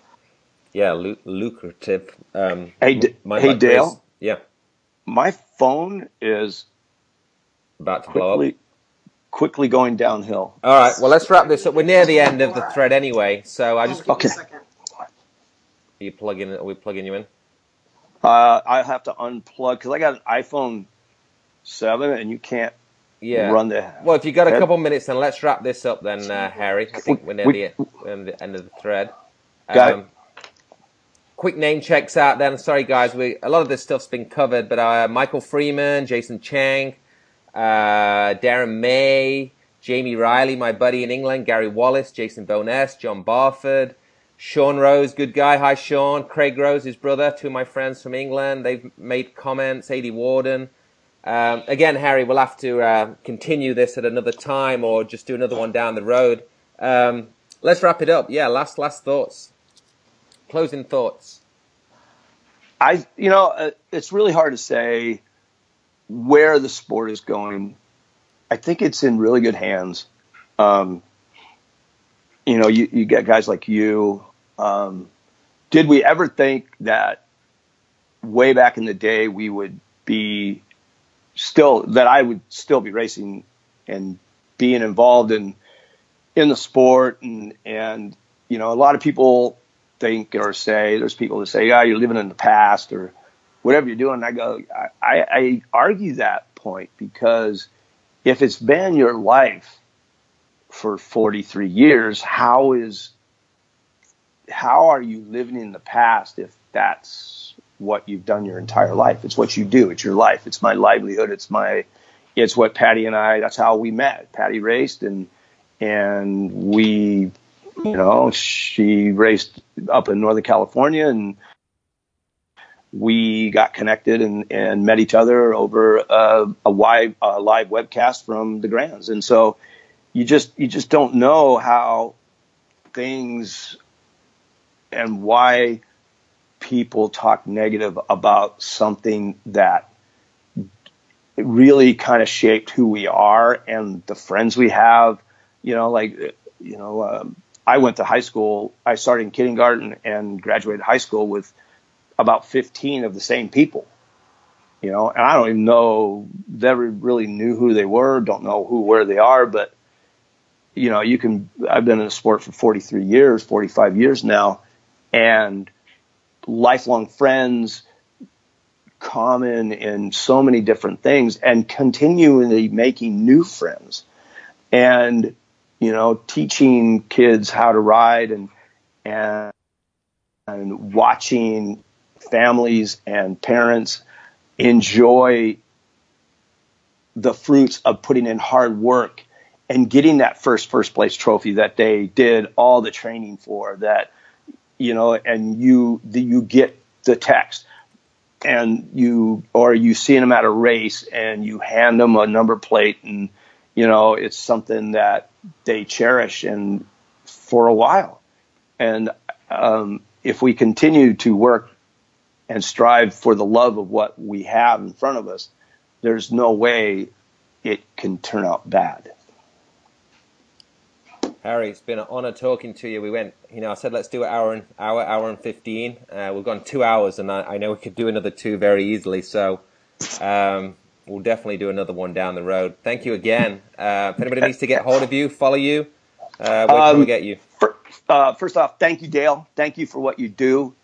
yeah, lu- lucrative. Um, hey, D- hey Dale. Race. Yeah. My phone is about to quickly, blow up. Quickly going downhill. All right. Well, let's wrap this up. We're near the end of the thread anyway, so I just okay. Are you plugging? Are we plugging you in? Uh, I have to unplug because I got an iPhone seven, and you can't yeah. run the. Well, if you got a couple minutes, then let's wrap this up, then, uh, Harry. I think we, are near we, the, the, end of the thread. Got um. Quick name checks out. Then, sorry guys, we a lot of this stuff's been covered, but uh, Michael Freeman, Jason Chang, uh, Darren May, Jamie Riley, my buddy in England, Gary Wallace, Jason Boness, John Barford. Sean Rose, good guy. Hi, Sean. Craig Rose, his brother, two of my friends from England. They've made comments. Adi Warden. Um, again, Harry, we'll have to uh, continue this at another time or just do another one down the road. Um, let's wrap it up. Yeah, last last thoughts, closing thoughts. I, you know, uh, it's really hard to say where the sport is going. I think it's in really good hands. Um, you know, you, you get guys like you. Um, did we ever think that way back in the day we would be still that I would still be racing and being involved in in the sport. And and you know a lot of people think or say there's people that say yeah you're living in the past or whatever you're doing. I go I, I argue that point because if it's been your life for 43 years how is how are you living in the past if that's what you've done your entire life. It's what you do. It's your life. It's my livelihood. It's my, it's what Patty and I, that's how we met. Patty raced and, and we, you know, she raced up in Northern California and we got connected and, and met each other over a, live, a live webcast from the Grands. And so you just, you just don't know how things and why people talk negative about something that really kind of shaped who we are and the friends we have. You know, like, you know, um, I went to high school. I started in kindergarten and graduated high school with about 15 of the same people. You know, and I don't even know, never really knew who they were, don't know who, where they are, but, you know, you can, I've been in the sport for 43 years, 45 years now, and lifelong friends, common in so many different things, and continually making new friends. And, you know, teaching kids how to ride and, and, and watching families and parents enjoy the fruits of putting in hard work and getting that first first place trophy that they did all the training for that you know, and you you get the text. and you or you see them at a race and you hand them a number plate and you know it's something that they cherish and for a while and um, if we continue to work and strive for the love of what we have in front of us there's no way it can turn out bad Harry, it's been an honor talking to you. We went, you know, I said let's do an hour and hour, hour and fifteen. Uh, we've gone two hours, and I, I, know we could do another two very easily. So um, we'll definitely do another one down the road. Thank you again. Uh, if anybody needs to get hold of you, follow you, uh, where um, can we get you? For, uh, first off, thank you, Dale. Thank you for what you do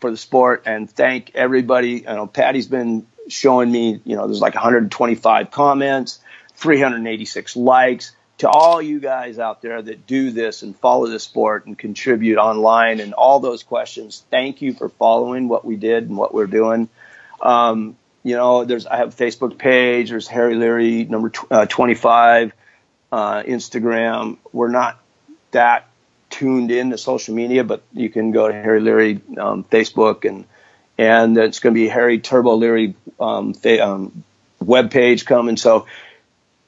for the sport, and thank everybody. You know, Patty's been showing me. You know, there's like 125 comments, 386 likes to all you guys out there that do this and follow the sport and contribute online and all those questions, thank you for following what we did and what we're doing. Um, you know, there's I have a Facebook page. There's Harry Leary number tw- uh, 25, uh, Instagram. We're not that tuned into social media, but you can go to Harry Leary um, Facebook and and it's going to be Harry Turbo Leary um, fa- um, web page coming. So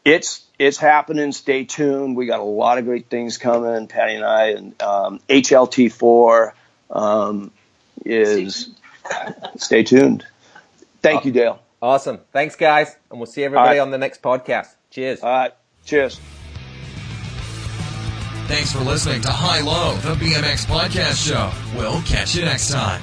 it's it's happening. Stay tuned. We got a lot of great things coming. Patty and I and um, HLT4 um, is. stay tuned. Thank you, Dale. Awesome. Thanks, guys, and we'll see everybody right. on the next podcast. Cheers. All right. Cheers. Thanks for listening to High Low, the BMX podcast show. We'll catch you next time.